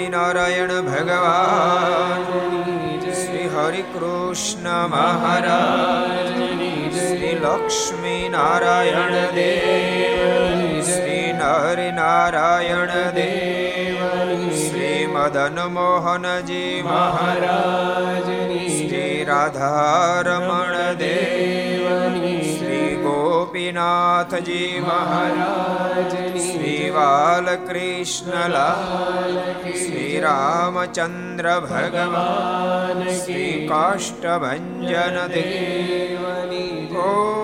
સ્વામિનારાયણ ભગવાન. શ્રી હરિકૃષ્ણ મહારાજ. શ્રી લક્ષ્મી નારાયણ દેવ. શ્રી નર નારાયણ દેવ. શ્રી મદન મોહનજી મહારાજ. શ્રી રાધારમણ દેવ. શ્રી ગોપીનાથજી મહારાજ શ્રી બાલકૃષ્ણલાલ શ્રી ભગવાન શ્રી કાષ્ટભન દેવની ઓ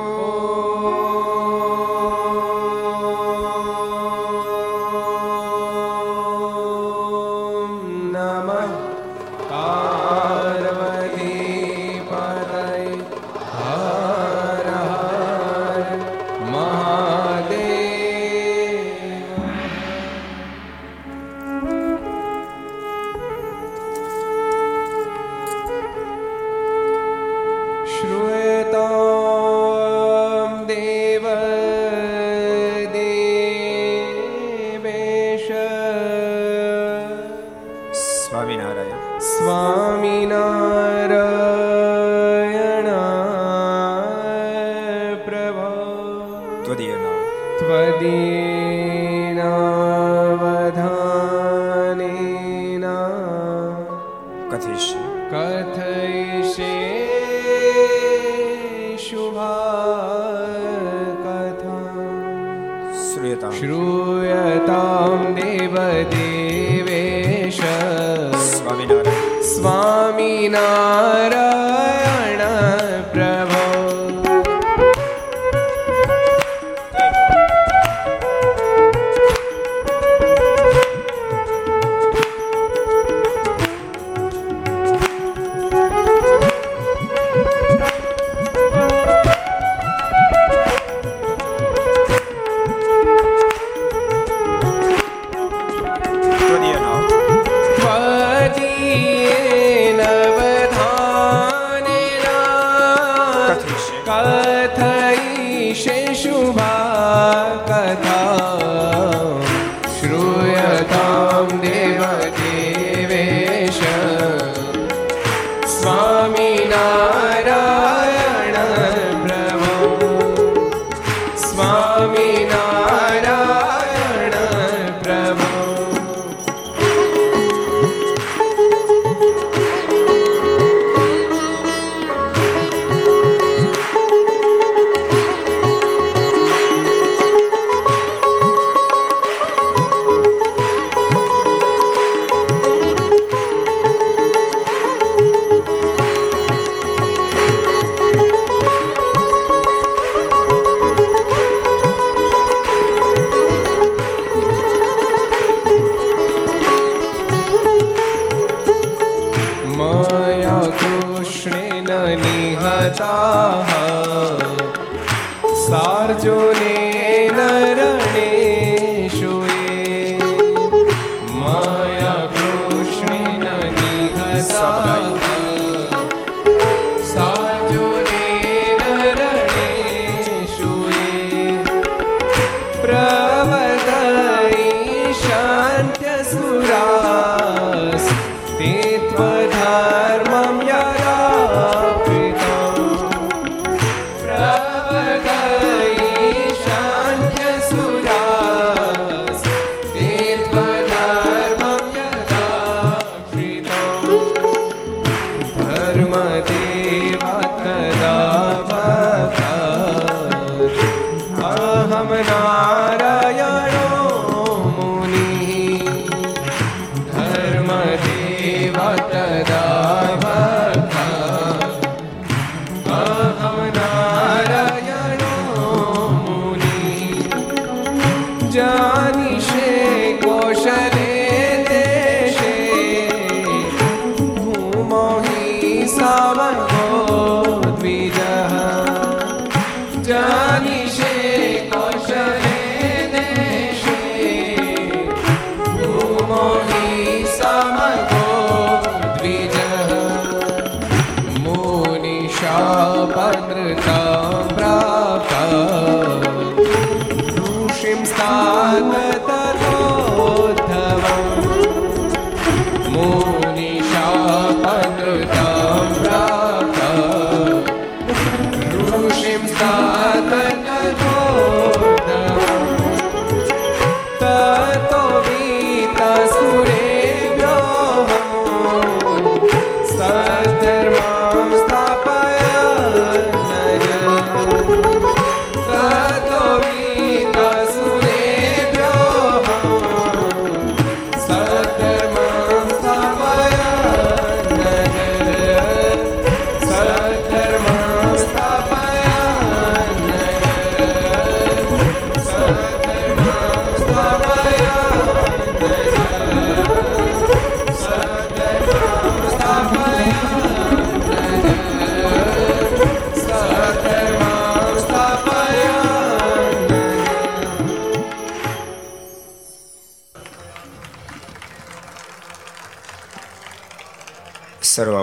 त्वदीना त्वदीनावधानेन कथयिष्ये कथयिष्ये शुभा कथा श्रूयता श्रूयता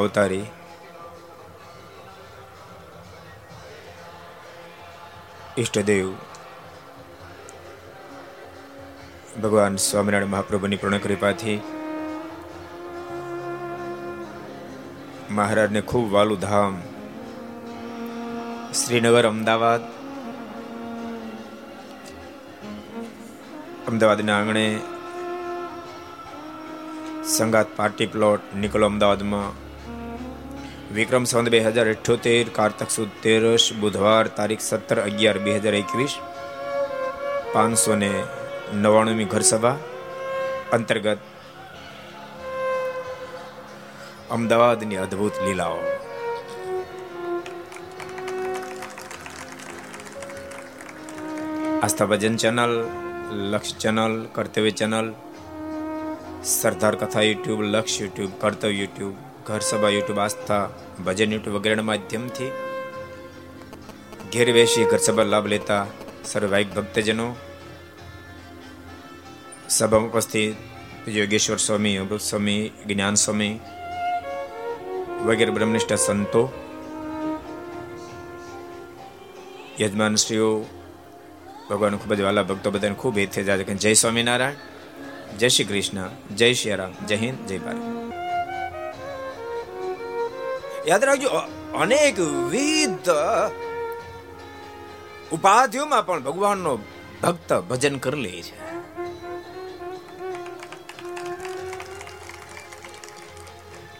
અવતારી. ઈષ્ટદેવ. ભગવાન સ્વામિનારાયણ મહાપ્રભુની પૂર્ણ કૃપાથી મહારાજને ખૂબ વાલું ધામ. શ્રીનગર, અમદાવાદ. અમદાવાદના આંગણે સંગાત પાર્ટી પ્લોટ નિકોલ અમદાવાદમાં. વિક્રમ સંવત બે હજાર અઠ્યોતેર, કારતક સુદ તેરસ બુધવાર તારીખ સત્તર અગિયાર બે હજાર એકવીસ, પાંચસો ને નવ્વાણુંમી ઘરસભા અંતર્ગત અમદાવાદની અદ્ભુત લીલાઓ. Aastha Bhajan channel, Laksh channel, Kartavya channel, Sardar Katha YouTube, Laksh YouTube, કર્તવ્ય યુટ્યુબ ઘર સભા યુટ્યુબ આસ્થા, ભજન યુટ્યુબ વગેરેના માધ્યમથી ઘેર બેસી ઘર સભા લાભ લેતા સર્વાઈક ભક્તજનો. સભામાં ઉપસ્થિત યોગેશ્વર સ્વામી, અમૃત સ્વામી, જ્ઞાન સ્વામી વગેરે બ્રહ્મનિષ્ઠ સંતો, યજમાનશ્રીઓ ભગવાન ખૂબ જ વાલા ભક્તો બધાને ખૂબ હેત થઈ જાય જય સ્વામિનારાયણ, જય શ્રી કૃષ્ણ, જય શ્રી રામ, જય હિન્દ, જય ભારત. યાદ રાખજો અનેક વિધ ઉપાધિઓમાં પણ ભગવાનનો ભક્ત ભજન કરી લે છે.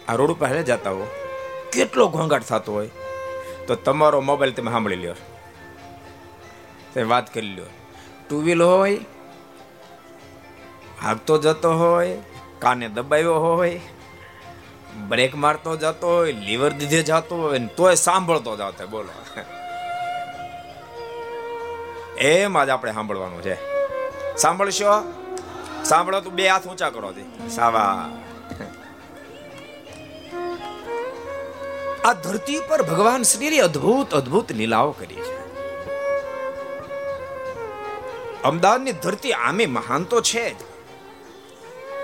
આ રોડ ઉપર જતા હો. કેટલો ઘોંઘાટ થતો હોય. તો તમારો મોબાઈલ તમે સાંભળી લ્યો. તે વાત કરી લ્યો. ટુ વ્હીલ હોય, હાંકતો જતો હોય, કાને દબાવ્યો હોય બ્રેક મારતો જતો હોય લીવર દીધે જતો હોય તોય સાંભળતો જતો બોલો. એમ આજ આપણે સાંભળવાનું છે. સાંભળશો? સાંભળો તો બે હાથ ઊંચા કરો સાવા. આ ધરતી પર ભગવાન શ્રી અદ્ભુત અદ્ભુત લીલાઓ કરી છે. અમદાવાદની ધરતી આમે મહાન તો છે જ.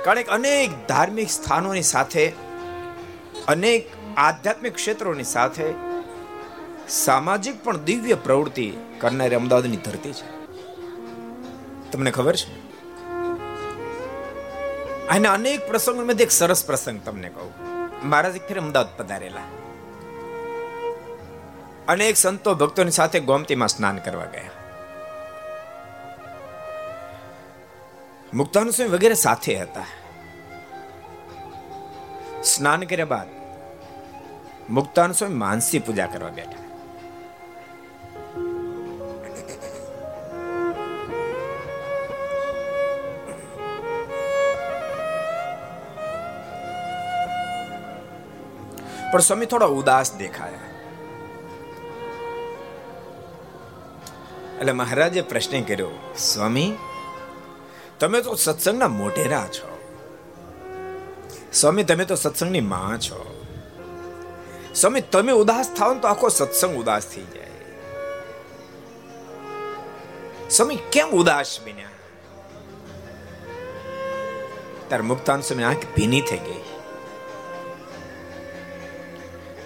કારણ કે અનેક ધાર્મિક સ્થાનોની સાથે અનેક આધ્યાત્મિક ક્ષેત્રોની સાથે સામાજિક પણ દિવ્ય પ્રવૃત્તિ કરનારી અમદાવાદની ધરતી છે. તમને ખબર છે? અને અનેક પ્રસંગોમાં એક સરસ પ્રસંગ તમને કહું. મહારાજ એક ફેર અમદાવાદ પધારેલા. અનેક સંતો ભક્તોની સાથે ગોમતીમાં સ્નાન કરવા ગયા. મુક્તાનુ વગેરે સાથે હતા. સ્નાન કર્યા બાદ મુક્તાન સ્વામી માનસી પૂજા કરવા બેઠા. પણ સ્વામી થોડા ઉદાસ દેખાયા. એટલે મહારાજે પ્રશ્ન કર્યો, સ્વામી, તમે તો સત્સંગના મોટેરા છો. સ્વામી, તમે તો સત્સંગની માં છો. સ્વામી, તમે ઉદાસ થાવ તો આખો સત્સંગ ઉદાસ થઈ જાય. સ્વામી, કેમ ઉદાસ બન્યા? તાર મુક્તાન સ્વામી આંખ ભીની થઈ ગઈ.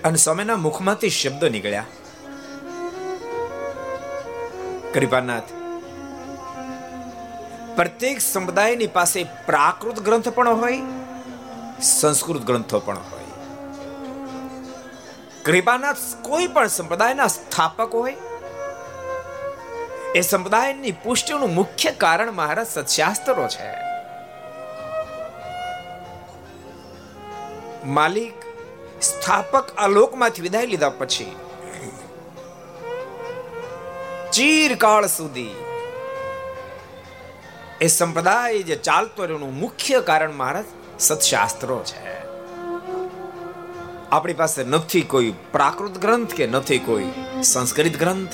અને સ્વામીના મુખમાંથી શબ્દો નીકળ્યા. કૃપાનાથ, પ્રત્યેક સંપ્રદાયની પાસે પ્રાકૃત ગ્રંથ પણ હોય સંસ્કૃત ગ્રંથો પણ હોય. કૃપાના કોઈ પણ સંપ્રદાયના સ્થાપક હોય, એ સંપ્રદાયની પુષ્ટિનું મુખ્ય કારણ મહારાજ સત્શાસ્ત્રો છે. માલિક, સ્થાપક આ લોકમાંથી વિદાય લીધા પછી, ચીરકાળ સુધી એ સંપ્રદાય જે ચાલતો રહ્યો મુખ્ય કારણ મહારાજ સત્શાસ્ત્રો છે. આપણી પાસે નથી કોઈ પ્રાકૃત ગ્રંથ કે નથી કોઈ સંસ્કૃત ગ્રંથ.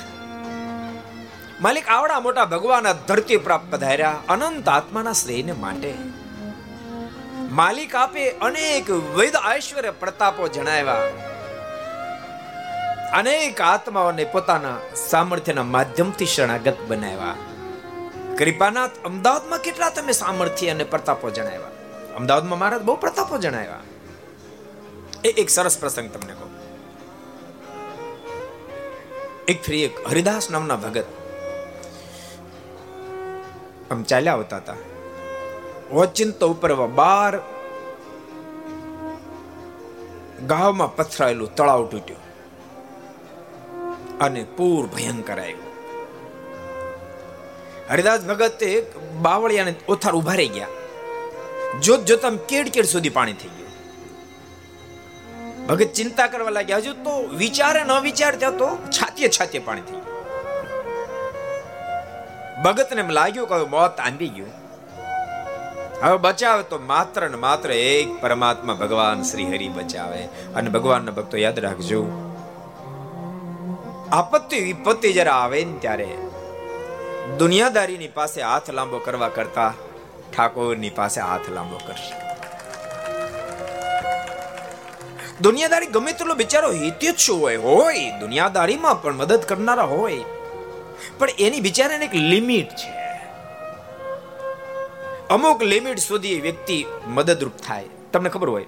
માલિક, આવડા મોટા ભગવાન ધરતી પ્રાપ્ત પધાર્યા અનંત આત્માના શ્રેયને માટે. માલિક આપે અનેક વૈદ ઐશ્વર્ય પ્રતાપો જણાવ્યા. અનેક આત્માઓને પોતાના સામર્થ્યના માધ્યમથી શરણાગત બનાવ્યા. કૃપાનાથ, અમદાવાદમાં કેટલા તમે સામર્થ્ય અને પ્રતાપો જણાવ્યા? અમદાવાદમાં મહારાજ બહુ પ્રતાપો જણાવ્યા. એ એક સરસ પ્રસંગ તમને કહું. એક ફરી એક હરિદાસ નામના ભગત આમ ચાલ્યા આવતા હતા. ઓચિંત ઉપર બાર ગામમાં પથરાયેલું તળાવ તૂટ્યું. અને પૂર ભયંકર આવ્યું. હરિદાસ ભગત એક બાવળિયાને ઓથાર ઊભા રહી ગયા. જોત જોતા કેડ કેડ સુધી પાણી થઈ ગયું. ભગત ચિંતા કરવા લાગ્યા, હજુ તો વિચારે ન વિચાર ત્યાં તો છાતીએ છાતીએ પાણી થઈ ગયું. ભગતને એમ લાગ્યું કે મોત આંબી ગયું. હવે બચાવે તો માત્ર ને માત્ર એક પરમાત્મા ભગવાન શ્રી હરિ બચાવે. અને ભગવાનના ભક્તો યાદ રાખજો, આપત્તિ વિપત્તિ જરા આવે ને ત્યારે દુનિયાદારીની પાસે હાથ લાંબો કરવા કરતા ઠાકોરની પાસે હાથ લાંબો કરશે. દુનિયાદારી ગમે તેટલો બિચારો હિતેચ્છુ હોય? હોય, દુનિયાદારીમાં પણ મદદ કરનારા હોય. પણ એની બિચારાને એક લિમિટ છે. અમુક લિમિટ સુધી વ્યક્તિ મદદરૂપ થાય. તમને ખબર હોય?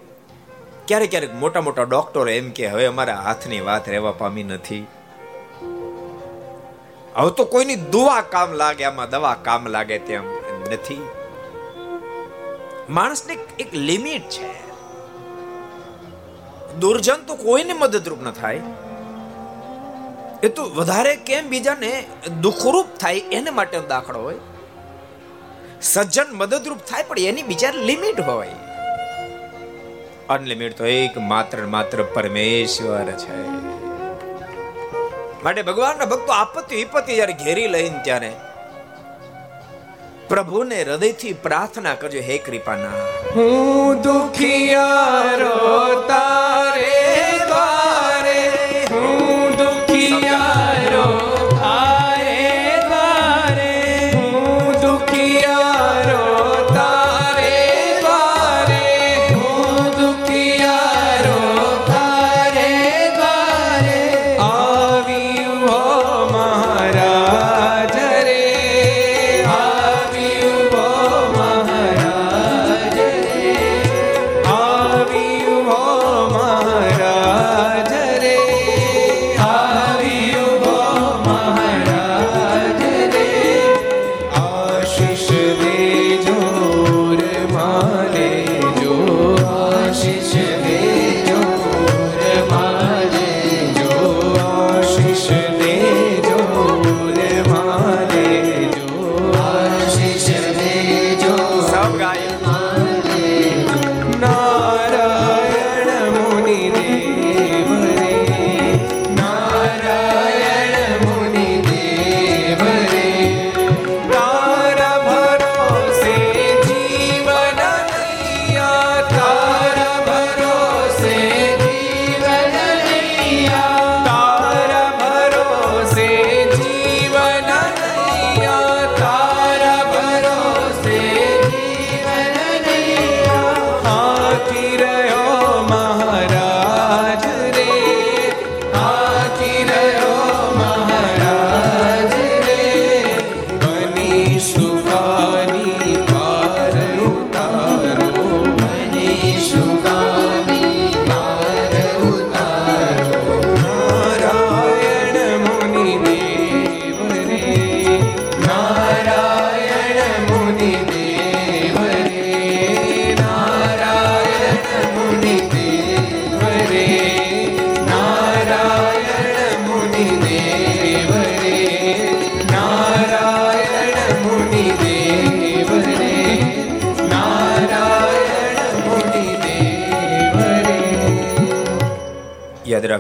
ક્યારેક ક્યારેક મોટા મોટા ડોક્ટરો એમ કે, હવે અમારા હાથની વાત રહેવા પામી નથી. હવે તો કોઈની દુવા કામ લાગે, આમાં દવા કામ લાગે તેમ નથી. માણસને એક લિમિટ છે. દુર્જન તો કોઈને મદદરૂપ ન થાય. એ તો વધારે કેમ બીજાને દુઃખરૂપ થાય એને માટે દાખલો હોય. સજ્જન મદદરૂપ થાય પણ એની બીજા લિમિટ હોય. અનલિમિટ તો એક માત્ર માત્ર પરમેશ્વર છે. માટે ભગવાનના ભક્તો આપત્તિ વિપત્તિ જ્યારે ઘેરી લઈને ત્યારે પ્રભુને હૃદયથી પ્રાર્થના કરજો હે કૃપાના. હું દુખિયારો તારે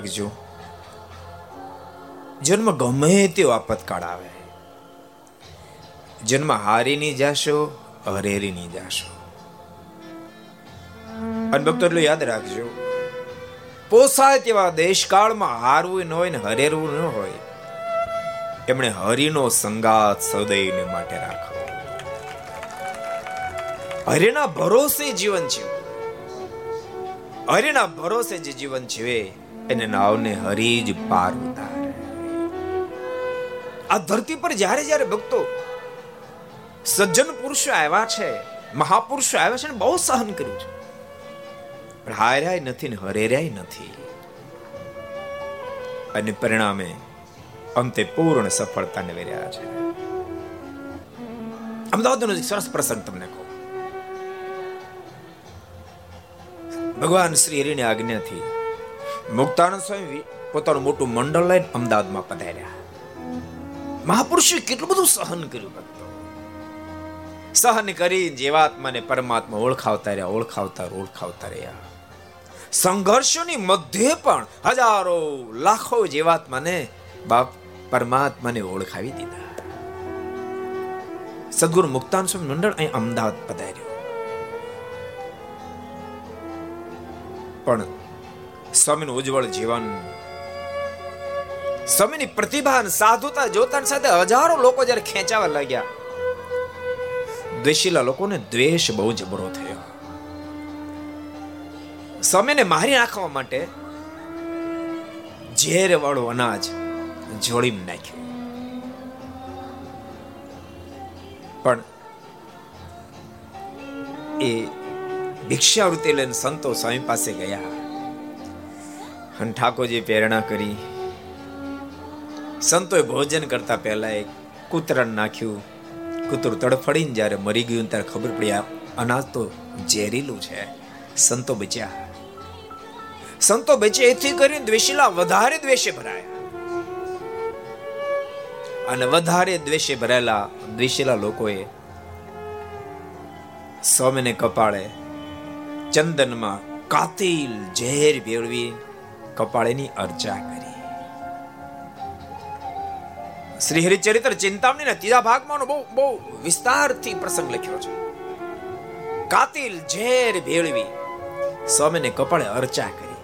રાખજો. જન્મ ગમે તેવો આપતકાળ આવે. જન્મ હારીની જાશો હરેરીની જાશો. અને ભક્તો એટલું યાદ રાખજો, પોસાય તેવા દેશકાળમાં હારવું ન હોય ને હરેરવું ન હોય, એમણે હરિનો સંગાત સદૈવને માટે રાખવો. હરિના ભરોસે જીવન જીવો. હરિના ભરોસે જે જીવન જીવે એને નાવને હરી જ પાર ઉતારે. આ ધરતી પર જ્યારે જ્યારે ભક્તો સજ્જન પુરુષો આવ્યા છે, મહાપુરુષો આવ્યા છે ને બહુ સહન કર્યું છે. પણ હાર્યા નથી ને હરેર્યા નથી. અને પરિણામે અંતે પૂર્ણ સફળતાને વેર્યા છે. અમદાવાદનો એક સરસ પ્રસંગ તમને કહું. ભગવાન શ્રી હરિની આજ્ઞાથી મુક્તાનંદ સ્વામી પોતાનું મોટું મંડળ લઈને અમદાવાદમાં પધાર્યા. મહાપુરુષે કેટલું બધું સહન કર્યું ભક્તો. સહન કરી જીવાત્માને પરમાત્મા ઓળખાવતા રહ્યા, ઓળખાવતા ઓળખાવતા રહ્યા. સંઘર્ષોની મધ્યે પણ હજારો, લાખો જીવાત્માને બાપ પરમાત્માને ઓળખાવી દીધા. સદગુરુ મુક્તાન સ્વામી મંડળ અહીં અમદાવાદ પધાર્યું. પણ સ્વામીનું ઉજ્જવળ જીવન. સ્વામીની પ્રતિભા અને સાધુતા જોતાની સાથે હજારો લોકો જ્યારે ખેંચાવા લાગ્યા. દ્વેષીલા લોકોને દ્વેષ બહુ જબરો થયો. સ્વામીને મારી નાખવા માટે ઝેર વાળું અનાજ જોડી નાખ્યું. પણ એ ભિક્ષાવૃત્તિ લઈને સંતો સ્વામી પાસે ગયા. અને ઠાકોરજી પ્રેરણા કરી. સંતોએ ભોજન કરતા પહેલા એક કૂતરાને નાખ્યું. કૂતરું તડફડીને જ્યારે મરી ગયું ત્યારે ખબર પડી, આ અનાજ તો ઝેરીલું છે. સંતો બચ્યા. સંતો બચ્યા એથી કરીને દ્વેષીલા વધારે દ્વેષે ભરાયા. અને વધારે દ્વેષે ભરાયેલા દ્વેષીલા લોકોએ સ્વામીને કપાળે ચંદનમાં કાતિલ ઝેર ભેળવી કપાળેની અર્ચા કરી. શ્રી હરિચરિત્ર ચિંતામણીના ત્રીજા ભાગમાં બહુ બહુ વિસ્તારથી પ્રસંગ લખ્યો છે. કાતિલ ઝેર ભેળવી, સ્વામીને કપાળે અર્ચા કરી.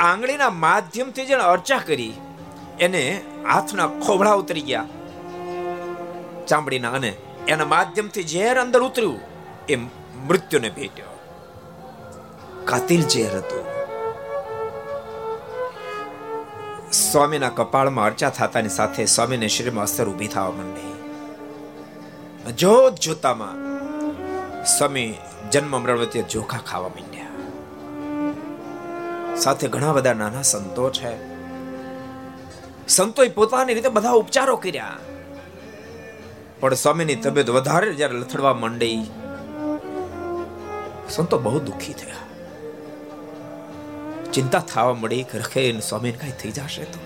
આંગળીના માધ્યમથી જેને અર્ચા કરી, એને હાથના ખોભળા ઉતરી ગયા. ચામડીના અને એના માધ્યમથી ઝેર અંદર ઉતર્યું, એ મૃત્યુને ભેટ્યો. કાતિલ ઝેર હતું. સ્વામીના કપાળમાં અર્ચા થતાની સાથે સ્વામીને શરીરમાં અસર ઊભી થવા માંડી. જોત જોતામાં સ્વામી જન્મ મરણ વચ્ચે જોખા ખાવા માંડ્યા. સાથે ઘણા બધા નાના સંતો છે. સંતોએ પોતાની રીતે બધા ઉપચારો કર્યા. પણ સ્વામીની તબિયત વધારે જ્યારે લથડવા માંડી, સંતો બહુ દુઃખી થયા. ચિંતા થવા મળી કે રખે સ્વામીને કઈ થઈ જશે તો.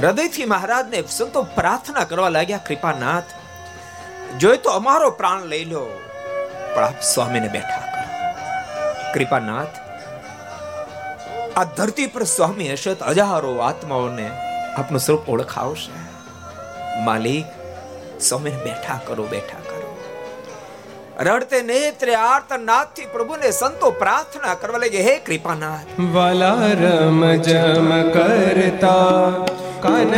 હૃદયથી મહારાજને સંતો પ્રાર્થના કરવા લાગ્યા, કૃપાનાથ, જોઈ તો અમારો પ્રાણ લઈ લો, પણ આપ સ્વામીને બેઠા કરો. કૃપાનાથ, આ ધરતી પર સ્વામી હશે તો હજારો આત્માઓને આપનું સ્વરૂપ ઓળખાવશે. માલિક, સ્વામીને બેઠા કરો બેઠા કરો. રડતે નેત્રે આર્તનાથથી પ્રભુને સંતો પ્રાર્થના કરવા લાગે, હે કૃપાનાથ. વાલા રમ જમ કરતા, કન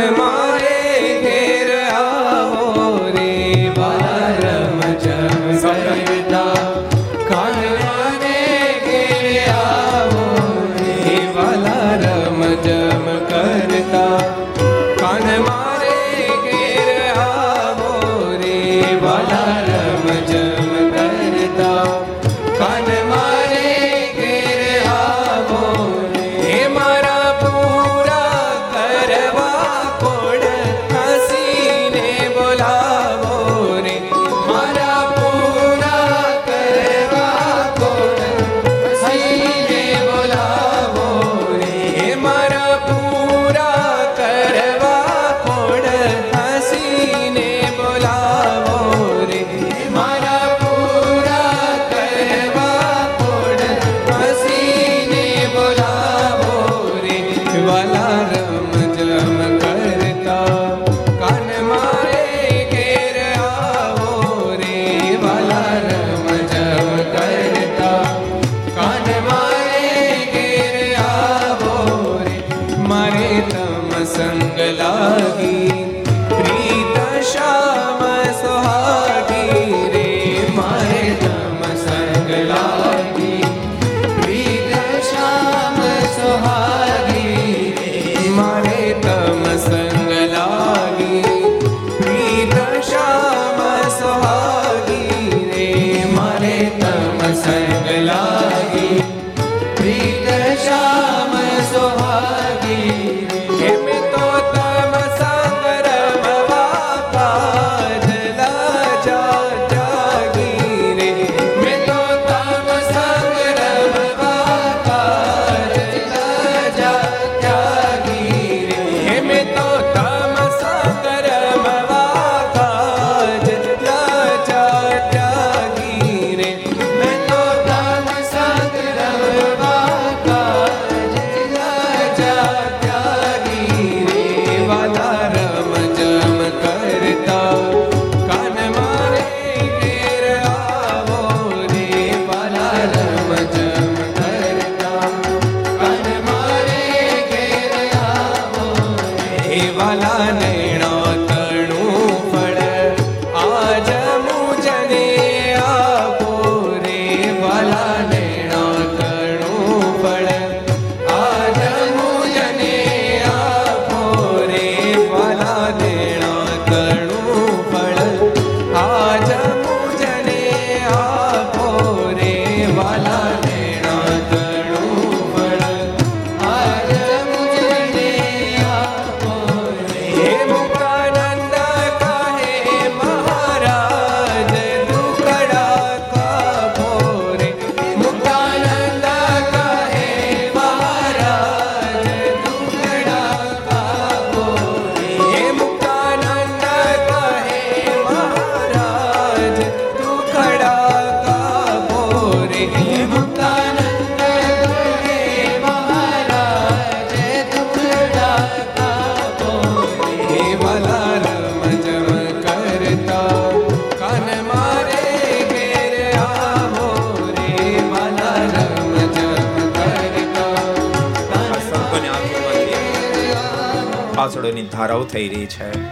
થઈ રહી છે.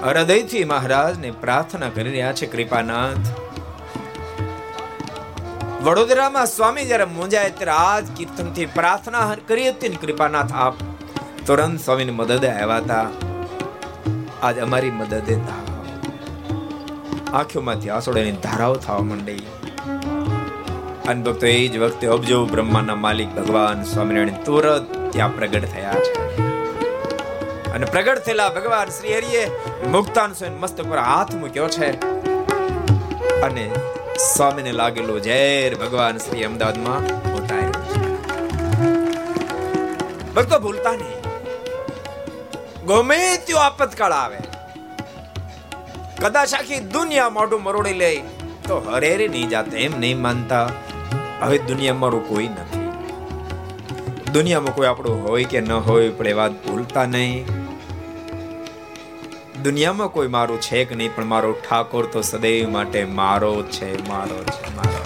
હૃદયથી મહારાજને પ્રાર્થના કરી રહ્યા છે, કૃપાનાથ. વડોદરામાં સ્વામી જ્યારે મુંજાય ત્યારે આજ કીર્તનથી પ્રાર્થના કરી હતી કૃપાનાથ આપ. તુરંત સ્વામીની મદદે આવ્યા હતા. આજ અમારી મદદે આંખોમાંથી આસોડાની ધારાઓ થવા માંડી. અને ભક્તો એ જ વખતે અબજો બ્રહ્માના માલિક ભગવાન સ્વામિનારાયણ તુરત ત્યાં પ્રગટ થયા છે. પ્રગટ થયેલા ભગવાન શ્રી હરિએ મુક્તાન સ્વયં મસ્તક પર હાથ મૂક્યો છે. અને સ્વામીને લાગેલો ઝેર ભગવાન શ્રી અમદાવાદમાં ઉતાર્યો ભક્તો, ભૂલતા નહીં. ગમે ત્યો આપતકાળ આવે. કદાચ આખી દુનિયા મોઢું મરોડી લે, તો હરેરે નહીં જાતે એમ નહીં માનતા. હવે દુનિયા મારું કોઈ નથી. દુનિયામાં કોઈ આપણું હોય કે ન હોય, પણ એ વાત ભૂલતા નહીં. દુનિયામાં કોઈ મારું છે કે નહીં, પણ મારો ઠાકોર તો સદૈવ માટે મારો છે મારો છે, મારો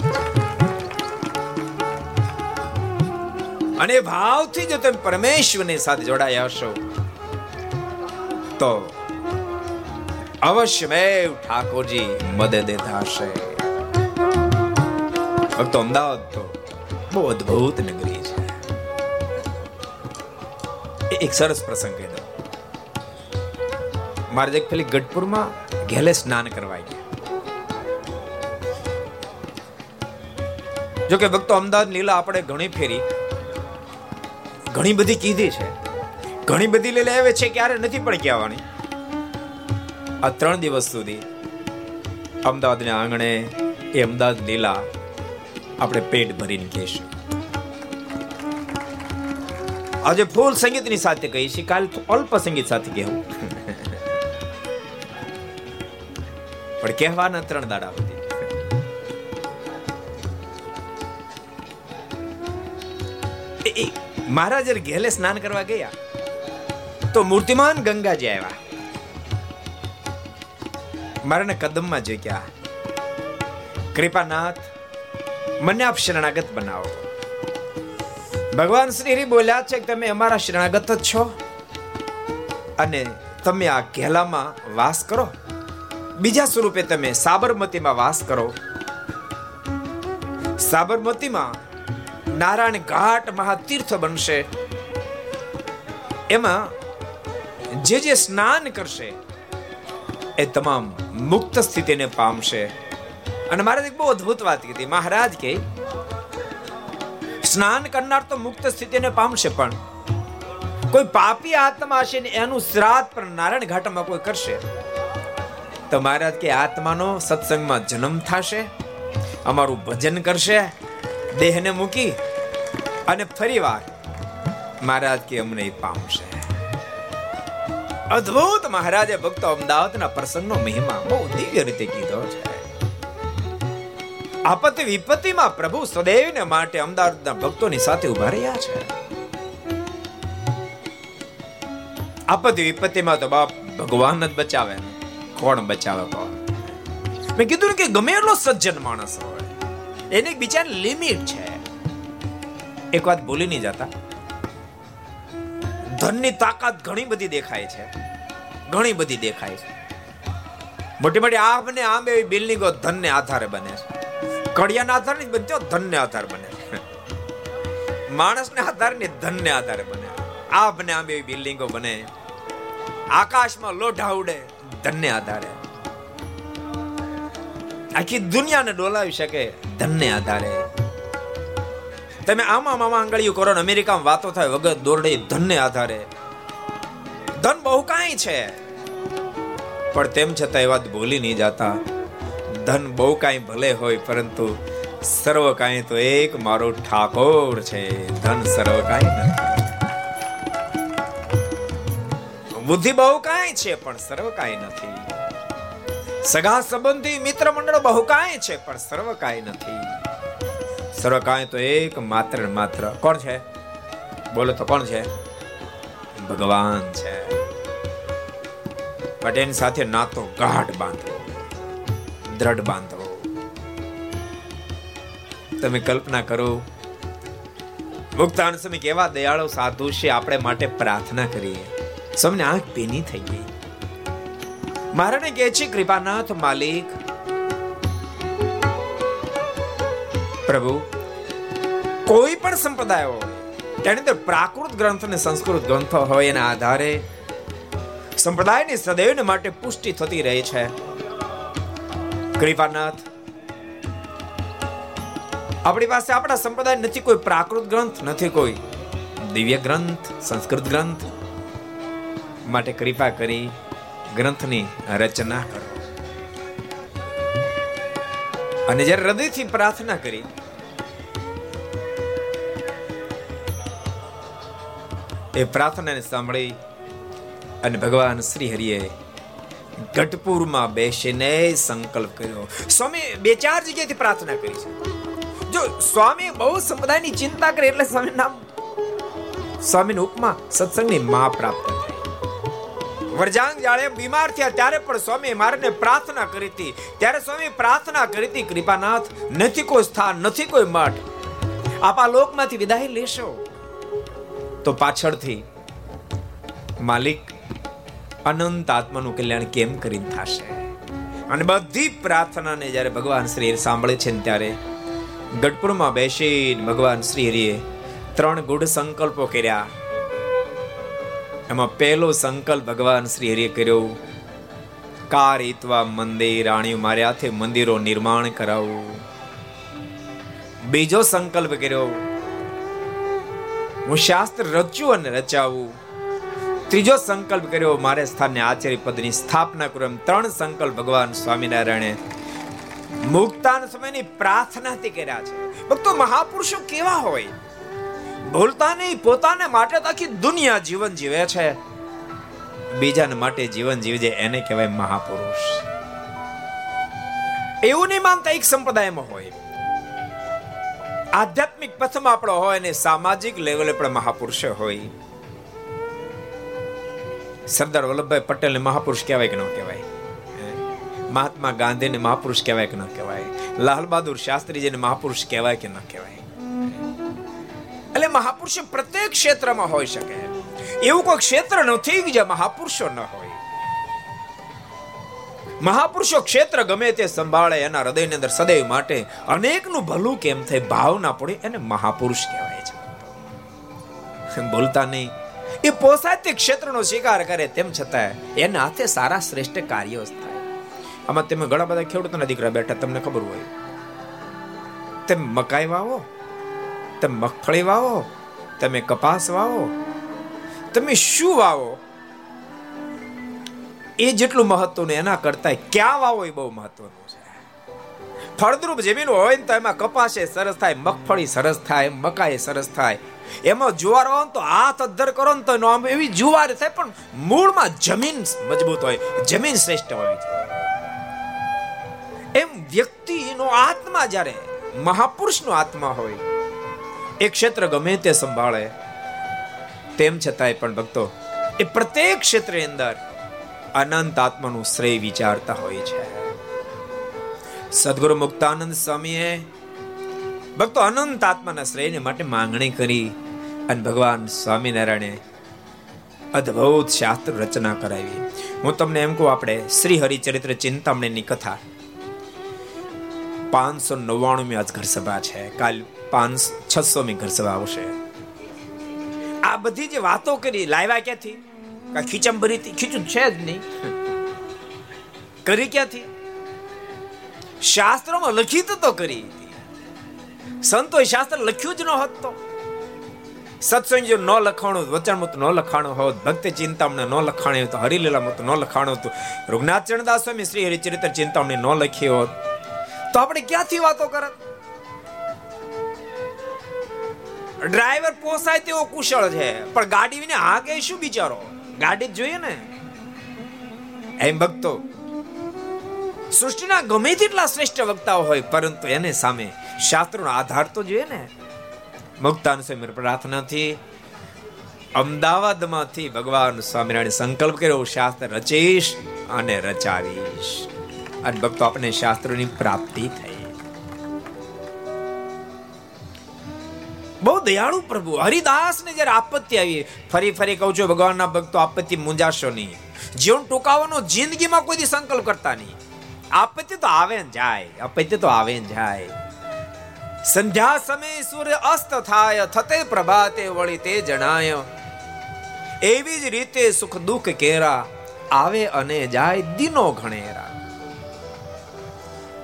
અને ભાવથી જો તમે પરમેશ્વરની સાથે જોડાયા હશો, તો અવશ્યમેવ ઠાકોરજી મદદ થશે. ભક્તો અમદાવાદ તો બહુ અદ્ભુત નગરી છે. એક સરસ પ્રસંગ કહી મારે એક પેલી ગઢપુરમાં ઘેલે સ્નાન કરવા ગયા. જો કે ભક્તો અમદાવાદ લીલા આપણે ઘણી ફેરી. ઘણી બધી કીધી છે. ઘણી બધી લીલા આવે છે ક્યારે નથી પણ કહેવાની આ ત્રણ દિવસ સુધી અમદાવાદના આંગણે એ અમદાવાદ લીલા આપણે પેટ ભરીને કહીશું. આજે ફૂલ સંગીતની સાથે કહીશ, કાલ અલ્પ સંગીત સાથે કહેવું. પણ કહેવાના ત્રણ દાડા સુધી મહારાજ ઘેલે સ્નાન કરવા ગયા, તો મૂર્તિમાન ગંગાજી આવ્યા. મારાને કદમમાં જગ્યા. કૃપાનાથ, મને આપ શરણાગત બનાવો. ભગવાન શ્રી હરિ બોલ્યા છે કે તમે અમારા શરણાગત જ છો. અને તમે આ ઘેલામાં વાસ કરો. બીજા સ્વરૂપે તમે સાબરમતીમાં વાસ કરો. સાબરમતીમાં નારાયણ ઘાટ મહાતીર્થ બનશે. એમાં જે જે સ્નાન કરશે, એ તમામ મુક્ત સ્થિતિને પામશે. અને મારે એક બહુ અદ્ભુત વાત કીધી. મહારાજ કે, સ્નાન કરનાર તો મુક્ત સ્થિતિને પામશે પણ કોઈ પાપી આત્મા હશે ને એનું શ્રાદ્ધ પણ નારાયણ ઘાટમાં કોઈ કરશે? તો મહારાજ કે આત્માનો સત્સંગમાં જન્મ થશે, અમારું ભજન કરશે, દેહને મૂકી અને ફરી વાર મહારાજ કે અમને પામશે. અદ્ભુત મહારાજે ભક્તો અમદાવાદના પ્રસંગનો મહિમા બહુ દિવ્ય રીતે કીધો છે. આપત્તિ વિપત્તિમાં પ્રભુ સદૈવને માટે અમદાવાદના ભક્તોની સાથે ઊભા રહ્યા છે. આપત્તિ વિપત્તિમાં તો બાપ ભગવાન જ બચાવે. કોણ બચાવે કોણ? મેં કીધું કે ગમે એટલો સજ્જન માણસ હોય, એની બીજા લિમિટ છે. એક વાત ભૂલી નહીં જતા. ધનની તાકાત ઘણી બધી દેખાય છે. ઘણી બધી દેખાય છે. મોટી મોટી આંબને ને આમ એવી બિલ્ડિંગો ધનને આધારે બને છે. કડિયાના આધારે નહીં બનતો ધનને આધારે બને માણસને આધારે ને ધનને આધારે બને આ બને આમ એવી બિલ્ડિંગો બને આકાશમાં લોઢા ઉડે ધનને આધારે. આખી દુનિયાને ડોલાવી શકે ધનને આધારે. તમે આમાં મામા આંગળીઓ કરો ને અમેરિકામાં વાતો થાય વગર દોરડે ધનને આધારે. ધન બહુ કાંઈ છે. પણ તેમ છતાં એ વાત ભૂલી નહીં જાતા. ધન બહુ કાંઈ ભલે હોય, પરંતુ સર્વ કાંઈ તો એક મારો ઠાકોર છે. ધન સર્વ કાંઈ નથી. બુદ્ધિ બહુ કાંઈ છે, પણ સર્વ કાંઈ નથી. સગા સંબંધી મિત્ર મંડળ બહુ કાંઈ છે, પણ સર્વ કાંઈ નથી. સર્વ કાંઈ તો એક માત્ર માત્ર. કોણ છે? બોલો તો કોણ છે? ભગવાન છે. પટેલ સાથે નાતો ગાઢ બાંધવો, દ્રઢ બાંધવો. તમે કલ્પના કરો મુક્તાન સમય કેવા દયાળો સાધુ છે, આપણે માટે પ્રાર્થના કરીએ. સૌને આંખ ભીની થઈ ગઈ. મહારાણે કહે છે, કૃપાનાથ માલિક. પ્રભુ, કોઈ પણ સંપ્રદાય હોય, તેની અંદર પ્રાકૃત ગ્રંથ અને સંસ્કૃત ગ્રંથ હોય એના આધારે સંપ્રદાયની સદૈવને માટે પુષ્ટિ થતી રહે છે. કૃપાનાથ, આપણી પાસે આપણા સંપ્રદાય નથી, કોઈ પ્રાકૃત ગ્રંથ નથી, કોઈ દિવ્ય ગ્રંથ, સંસ્કૃત ગ્રંથ. માટે કૃપા કરી ગ્રંથની રચના કરો. અને જ્યારે હૃદયથી પ્રાર્થના કરી, એ પ્રાર્થનાને સાંભળી અને ભગવાન શ્રી હરિએ ગઢપુરમાં બેસીને સંકલ્પ કર્યો, સ્વામી, બે ચાર જગ્યાએથી પ્રાર્થના કરી છે. જો સ્વામી બહુ સંપ્રદાયની ચિંતા કરે એટલે સ્વામી નામ, સ્વામીની ઉપમા સત્સંગની મા પ્રાપ્ત વરજાંગ જાળે બીમાર થયા ત્યારે પણ સ્વામી મારને પ્રાર્થના કરી હતી. ત્યારે સ્વામી પ્રાર્થના કરી હતી, કૃપાનાથ, નથી કોઈ સ્થાન, નથી કોઈ મઠ. આપા લોકમાંથી વિદાય લેશો. તો પાછળથી માલિક અનંત આત્માનું કલ્યાણ કેમ કરીને થશે? અને બધી પ્રાર્થનાને જ્યારે ભગવાન શ્રી સાંભળે છે ને ત્યારે ગઢપુરમાં બેસીને ભગવાન શ્રી હરિએ ત્રણ ગુઢ સંકલ્પો કર્યા. એમાં પહેલો સંકલ્પ ભગવાન શ્રી હરિએ કર્યો. કારિત્વા મંદિર, રાણીઓ મારે હાથે મંદિરો નિર્માણ કરાવું. બીજો સંકલ્પ કર્યો. હું શાસ્ત્ર રચ્યું અને રચાવું. ત્રીજો સંકલ્પ કર્યો, મારે સ્થાને આચાર્ય પદની સ્થાપના કરું એમ ત્રણ સંકલ્પ ભગવાન સ્વામિનારાયણે મુક્તાન સમયની પ્રાર્થનાથી કર્યા છે. ભક્તો મહાપુરુષો કેવા હોય? ભૂલતા નહીં પોતાને માટે તો આખી દુનિયા જીવન જીવે છે. બીજાને માટે જીવન જીવજે એને કહેવાય મહાપુરુષ. એવું નહીં માનતા એક સંપ્રદાયમાં હોય. આધ્યાત્મિક પથમાં આપણો હોય અને સામાજિક લેવલે પણ મહાપુરુષ હોય. સરદાર વલ્લભભાઈ પટેલને મહાપુરુષ કહેવાય કે ન કહેવાય? મહાત્મા ગાંધીને મહાપુરુષ કહેવાય કે ન કહેવાય? લાલ બહાદુર શાસ્ત્રીજીને મહાપુરુષ કહેવાય કે ન કહેવાય? એટલે મહાપુરુષ પ્રત્યેક ક્ષેત્રમાં હોઈ શકે. એવું કોઈ ક્ષેત્ર નથી કે જે મહાપુરુષો ન હોય. મહાપુરુષો ક્ષેત્ર ગમે તે સંભાળે, એના હૃદયની અંદર સદૈવ માટે અનેકનું ભલું કેમ થાય, ભાવના પડે એને મહાપુરુષ કહેવાય છે. બોલતા નહીં. એ પોસાય તે ક્ષેત્રનો સ્વીકાર કરે તેમ છતાં એના હાથે સારા શ્રેષ્ઠ કાર્યો થાય. આમાં તમે ઘણા બધા ખેડૂતોના દીકરા બેઠા, તમને ખબર હોય. તેમ મકાઈ વાવો તમે મગફળી વાવો, તમે કપાસ વાવો, તમે શું વાવો? એ જેટલું મહત્વનું એના કરતા ક્યાં વાવો એ બહુ મહત્વનું છે. ફળદ્રુપ જમીન હોય ને તો એમાં કપાસે સરસ થાય, મગફળી સરસ થાય, મકાઈ સરસ થાય. એમાં જુવાર વાવો તો હાથ અદ્ધર કરો ને તો આમ એવી જુવાર થાય પણ મૂળમાં જમીન મજબૂત હોય, જમીન શ્રેષ્ઠ હોય. એમ વ્યક્તિનો આત્મા જ્યારે મહાપુરુષનો આત્મા હોય એ ક્ષેત્ર ગમે તે સંભાળે, તેમ છતાંય પણ ભક્તો, એ પ્રત્યેક ક્ષેત્રે અંદર અનંત આત્માનું શ્રેય વિચારતા હોય છે. સદગુરુ મુક્તાનંદ સ્વામીએ ભક્તો અનંત આત્માના શ્રેયને માટે માંગણી કરી અને ભગવાન સ્વામિનારાયણે અદ્ભુત શાસ્ત્ર રચના કરાવી. હું તમને એમ કહું, આપણે શ્રી હરિચરિત્ર ચિંતામણીની કથા પાંચસો નવ્વાણું આજ ઘર સભા છે. કાલ પાંચ છસો મી ઘર સભા આવશે. આ બધી જે વાતો કરી, લાવ્યા ક્યાંથી? ખીચમ ભરી હતી? ખીચું છે જ નહીં. કરી ક્યાંથી? શાસ્ત્રોમાં લખી તો કરી સંતોએ શાસ્ત્ર લખ્યું જ ન હોત તો. સત્સંગ જો ન લખાણું વચનમત ન લખાણું હોત, ભક્તિ ચિંતામણે ન લખાણ્યું હતું હરિલીલામત ન લખાણું હતું રઘુનાથ ચરણદાસ સ્વામી શ્રી હરિચરિત્ર ચિંતામણી ન લખી હોત. તો આપણે ક્યાંથી વાતો કરત? ડ્રાઈવર પોસાય તેવો કુશળ છે. પણ ગાડી વિને હાકે શું બિચારો? ગાડી જ જોઈએ ને? એમ ભક્તો, સૃષ્ટિના ગમે તેટલા શ્રેષ્ઠ વક્તાઓ હોય, પરંતુ એને સામે શાસ્ત્રોનો આધાર તો જોઈએ ને? મુક્તાન સ્વામી પ્રાર્થનાથી, અમદાવાદમાંથી ભગવાન સ્વામિનારાયણ સંકલ્પ કર્યો, શાસ્ત્ર રચીશ અને રચાવીશ. અને ભક્તો આપણે શાસ્ત્રોની પ્રાપ્તિ થઈ. બહુ દયાળુ પ્રભુ. હરિદાસ ને જયારે આપત્તિ આવી, ફરી ફરી કહું છું, ભગવાનના ભક્તો આપત્તિ મુંજાશો નહીં. જીવન ટૂંકાવાનો જિંદગીમાં કોઈ સંકલ્પ કરતા નહીં. આપત્તિ તો આવે ને જાય, આપત્તિ તો આવે ને જાય. સંધ્યા સમય સૂર્ય અસ્ત થાય, થતે પ્રભાતે વળી તે જણાય. એવી જ રીતે સુખ દુઃખ કેરા, આવે અને જાય દિનો ઘણેરા.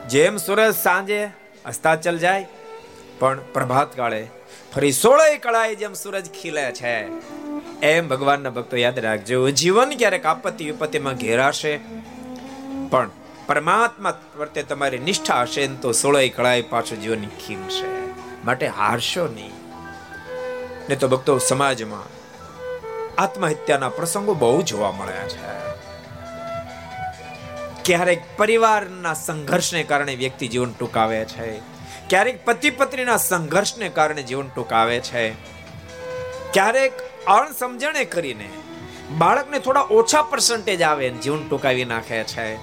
જેમ સૂરજ સાંજે અસ્તાચલ જાય, પણ પ્રભાત કાળે ફરી સોળે કળાએ જેમ સૂરજ ખીલે છે. એમ ભગવાનના ભક્તો યાદ રાખજો, જીવન ક્યારેક આપત્તિ વિપત્તિમાં ઘેરાશે, પણ પરમાત્મા પ્રત્યે તમારી નિષ્ઠા હશે તો સોળે કળાએ પાછું જીવન ખીલશે. માટે હારશો નહીં. ને તો ભક્તો સમાજમાં આત્મહત્યાના પ્રસંગો બહુ જોવા મળ્યા છે. ક્યારેક પરિવારના સંઘર્ષને કારણે વ્યક્તિ જીવન ટૂંકાવે છે. ક્યારેક પતિ પત્નીના સંઘર્ષને કારણે જીવન ટૂંકાવે છે. ક્યારેક અણસમજણે કરીને બાળકને થોડા ઓછા પર્સન્ટેજ આવે જીવન ટૂંકાવી નાખે છે.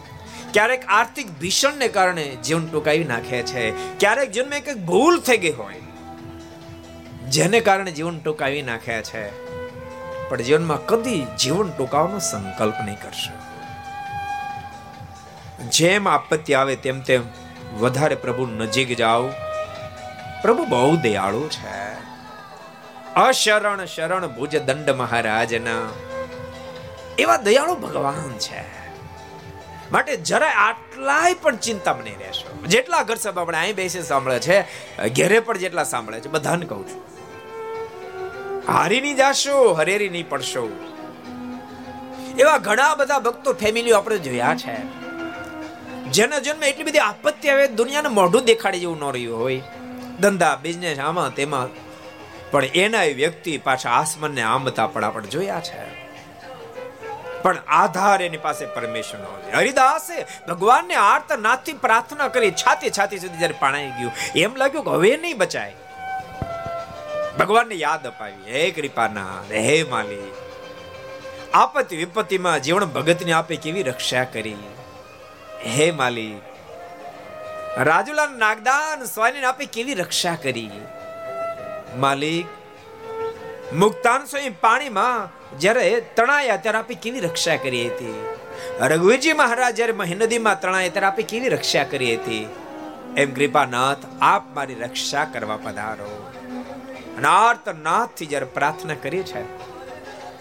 ક્યારેક આર્થિક ભીષણને કારણે જીવન ટૂંકાવી નાખે છે. ક્યારેક જીવનમાં કંઈક ભૂલ થઈ ગઈ હોય, જેને કારણે જીવન ટૂંકાવી નાખે છે. પણ જીવનમાં કદી જીવન ટૂંકાવવાનો સંકલ્પ નહીં કરશો. જેમ આપત્તિ આવે તેમ તેમ વધારે પ્રભુ નજીક જાઓ. પ્રભુ બહુ દયાળુ છે. અશરણ શરણ ભુજ દંડ મહારાજના. એવા દયાળુ ભગવાન છે. માટે જરાય આટલાય પણ ચિંતા નહીં રહેશો. જેટલા ઘર સભા આપણે અહીં બેસી સાંભળે છે, ઘેરે પણ જેટલા સાંભળે છે, બધાને કહું છું. હારી નહીં જાશો હરેરી નહીં પડશો એવા ઘણા બધા ભક્તો ફેમિલીઓ આપણે જોયા છે. જેના જન્મે એટલી બધી આપત્તિ આવે, દુનિયાને મોઢું દેખાડી જેવું ન રહ્યું હોય. ધંધા બિઝનેસ આમાં તેમાં. પણ એના વ્યક્તિ પાછા આસમાનને આંબતા પણ આપણે જોયા છે. પણ આધાર એની પાસે પરમેશ્વર નો હરિદાસે ભગવાનને આર્ત નાથી પ્રાર્થના કરી છાતી છાતી સુધી જ્યારે પાણાઈ ગયું. એમ લાગ્યું કે હવે નહીં બચાય. ભગવાનને યાદ અપાવી. હે કૃપાના હે માલી આપત્તિ વિપત્તિમાં જીવન ભગતને આપે કેવી રક્ષા કરી? હે માલી રાજુલા નાગદાન સ્વામીને આપે કેવી રક્ષા કરી? માલિક, મુક્તાન સ્વામી પાણીમાં જ્યારે તણાયા ત્યારે આપે કેવી રક્ષા કરી હતી? રઘુવીરજી મહારાજ જ્યારે મહેનદીમાં તણાયા ત્યારે આપે કેવી રક્ષા કરી હતી? એમ કૃપાનાથ, આપ મારી રક્ષા કરવા પધારો. નાર્થ નાથથી જ્યારે પ્રાર્થના કરી છે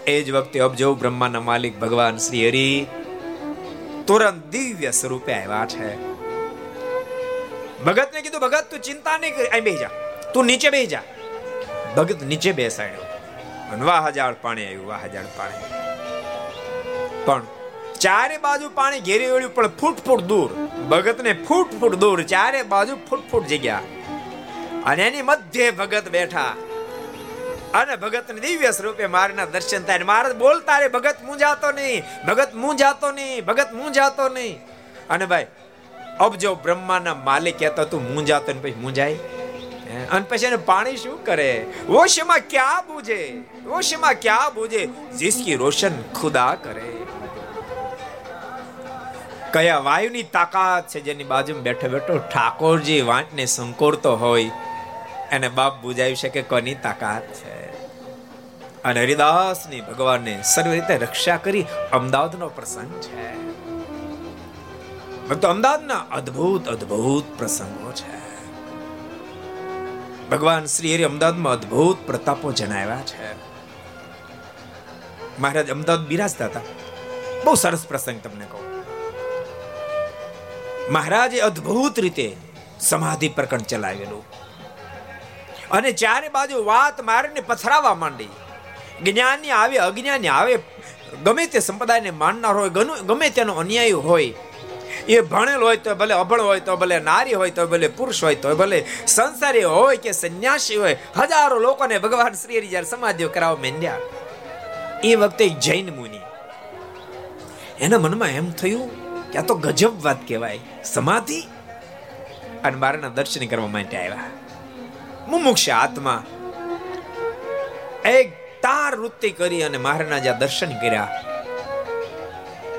એ જ વખતે અબજો બ્રહ્માના માલિક ભગવાન શ્રી હરિ તુરંત દિવ્ય સ્વરૂપે આવ્યા છે. ભગત ને કીધું, ભગત, તું ચિંતા નહીં કરી. અહીં બેહી જા. તું નીચે બેહી જા. ભગત નીચે બેસાડ્યો. અને વાહ, હજાર પાણી આવ્યું, વાહ, હજાર પાણી. પણ ચારે બાજુ પાણી ઘેરી વળ્યું, પણ ફૂટ ફૂટ દૂર. ભગત ને ફૂટ ફૂટ દૂર, ચારે બાજુ ફૂટ ફૂટ જગ્યા. અને એની મધ્ય ભગત બેઠા. અને ભગતને દિવ્ય સ્વરૂપે મારના દર્શન થાય. મહારાજ બોલતા રે ભગત મૂંઝાતો નહીં, ભગત મૂંઝાતો નહીં, ભગત મૂંઝાતો નહીં. અને ભાઈ અબજો બ્રહ્માના માલિક કહેતો તું મૂંઝાતો ને પછી મૂંઝાય? અને પછી એને પાણી શું કરે? વોશમાં ક્યાં બુજે? વોશમાં ક્યાં બુજે? જિસકી રોશન ખુદા કરે. કયા વાયુની તાકાત છે જેની બાજુમાં બેઠો બેઠો ઠાકોરજી વાંટને સંકોરતો હોય, એને બાપ બુજાવી શકે કોની તાકાત છે? અને હરિદાસની ભગવાનને સર્વ રીતે રક્ષા કરી અમદાવાદનો પ્રસંગ છે. ભક્તો, અમદાવાદના અદ્ભુત અદ્ભુત પ્રસંગો છે. ભગવાન શ્રી હરિ અમદાવાદમાં અદ્ભુત પ્રતાપો જણાવ્યા છે. મહારાજ, અમદાવાદ બિરાજતા હતા. બહુ સરસ પ્રસંગ તમને કહું. મહારાજે અદ્ભુત રીતે સમાધિ પ્રકરણ ચલાવેલું. અને ચારે બાજુ વાત મારીને પથરાવા માંડી. જ્ઞાની આવે, અજ્ઞાની આવે. ગમે તે સંપ્રદાયને માનનાર હોય ગમે તેનો અન્યાય હોય, એ ભણેલ હોય તો ભલે અભણ હોય તો ભલે નારી હોય તો ભલે પુરુષ હોય તો ભલે સંસારી હોય કે સંન્યાસી હોય, હજારો લોકોને ભગવાન શ્રી જ્યારે સમાધિઓ કરાવવા માંડ્યા, એ વખતે જૈન મુનિ. એના મનમાં એમ થયું કે આ તો ગજબ વાત કહેવાય, સમાધિ? અને મારાના દર્શન કરવા માટે આવ્યા. મુમુક્ષ આત્મા, એક તાર વૃત્તિ કરી અને મહારાજા દર્શન કર્યા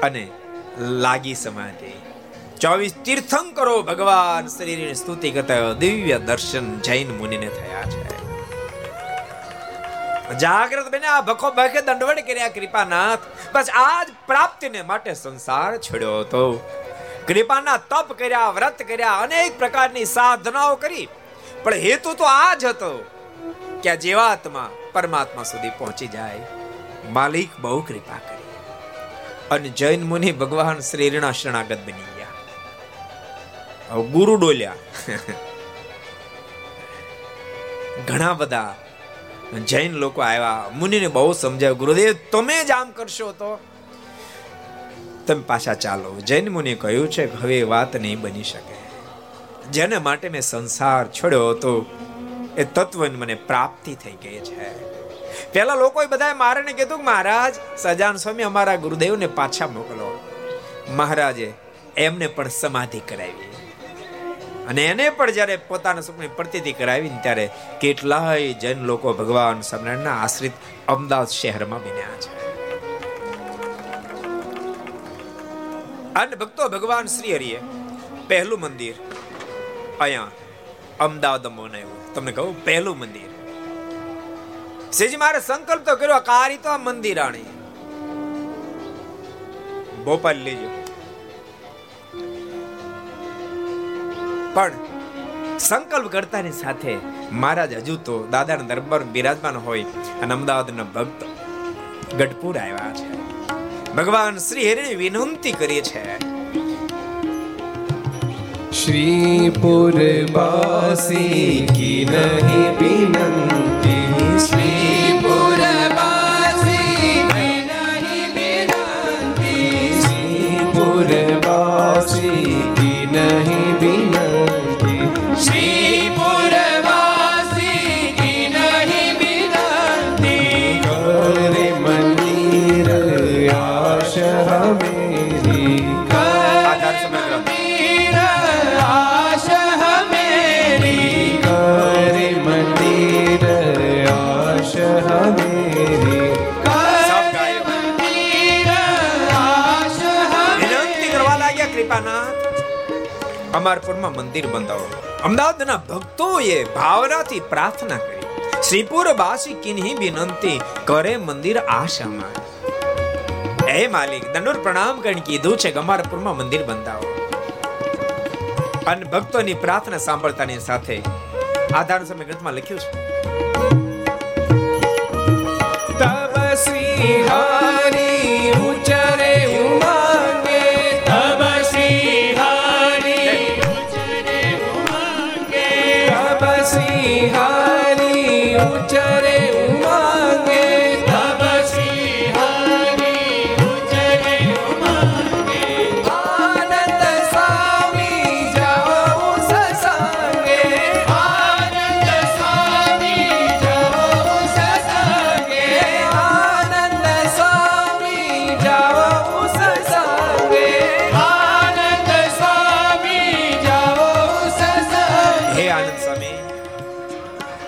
અને લાગી સમાધિ. ચોવીસ તીર્થંકરો ભગવાન શરીરની સ્તુતિ કરતા દિવ્ય દર્શન જૈન મુનિને થયા છે. જાગ્રત બને આ ભખો ભખે દંડવડ કર્યા કૃપાનાથ. બસ આજ પ્રાપ્તિને માટે સંસાર છોડ્યો હતો. કૃપાના તપ કર્યા, વ્રત કર્યા, અનેક પ્રકારની સાધનાઓ કરી. પણ હેતુ તો આ જ હતો કે જીવાત્મા પરમાત્મા સુધી પહોંચી જાય, માલિક બહુ કૃપા કરી. અને જૈન મુનિ ભગવાન શ્રીના શરણાગત બની ગયા. ગુરુ ડોલ્યા. ઘણા બધા જૈન લોકો આવ્યા. મુનિને બહુ સમજાવ્યું, ગુરુદેવ, તમે જ આમ કરશો તો? તમે પાછા ચાલો. જૈન મુનિ કહ્યું છે હવે વાત નહીં બની શકે. જેને માટે મેં સંસાર છોડ્યો હતો એ તત્વની મને પ્રાપ્તિ થઈ ગઈ છે. પેલા લોકોએ બધાએ મારાને કીધું કે મહારાજ, સજાન સ્વામી અમારા ગુરુદેવને પાછા મોકલો. મહારાજે એમને પણ સમાધિ કરાવી. અને એને પણ જ્યારે પોતાના સુખની પ્રતિતિ કરાવી ત્યારે કેટલાય જૈન લોકો ભગવાન સ્વામિનારાયણના આશ્રિત અમદાવાદ શહેરમાં બન્યા છે. અને ભક્તો ભગવાન શ્રી હરિએ પહેલું મંદિર અહીંયા અમદાવાદમાં બનાવ્યું તમને કહું, પહેલું મંદિર. સેજી મારે સંકલ્પ તો કર્યો, કારી તો આ મંદિર આણી. ભોપાલ લેજો પણ સંકલ્પ કરતાની સાથે મહારાજ હજુ તો દાદાના દરબાર બિરાજમાન હોય અને અમદાવાદના ભક્ત ગઢપુર આવ્યા છે. ભગવાન શ્રી હરિની વિનંતી કરી છે. श्रीपुर बासी की नहीं बिनती श्रीपुर રામારપુરમાં મંદિર બંધાવો અમદાવાદના ભક્તોએ ભાવનાથી પ્રાર્થના કરી. શ્રીપુરવાસી કિન્હી વિનંતી, કરે મંદિર આશામાં હે માલિક, દંડોર પ્રણામ કરીને કીધું છે, ગમારપુરમાં મંદિર બંધાવો. અને ભક્તોની પ્રાર્થના સાંભળતાની સાથે આધાર સમય ગ્રંથમાં લખ્યું છે. તપસ્વી હા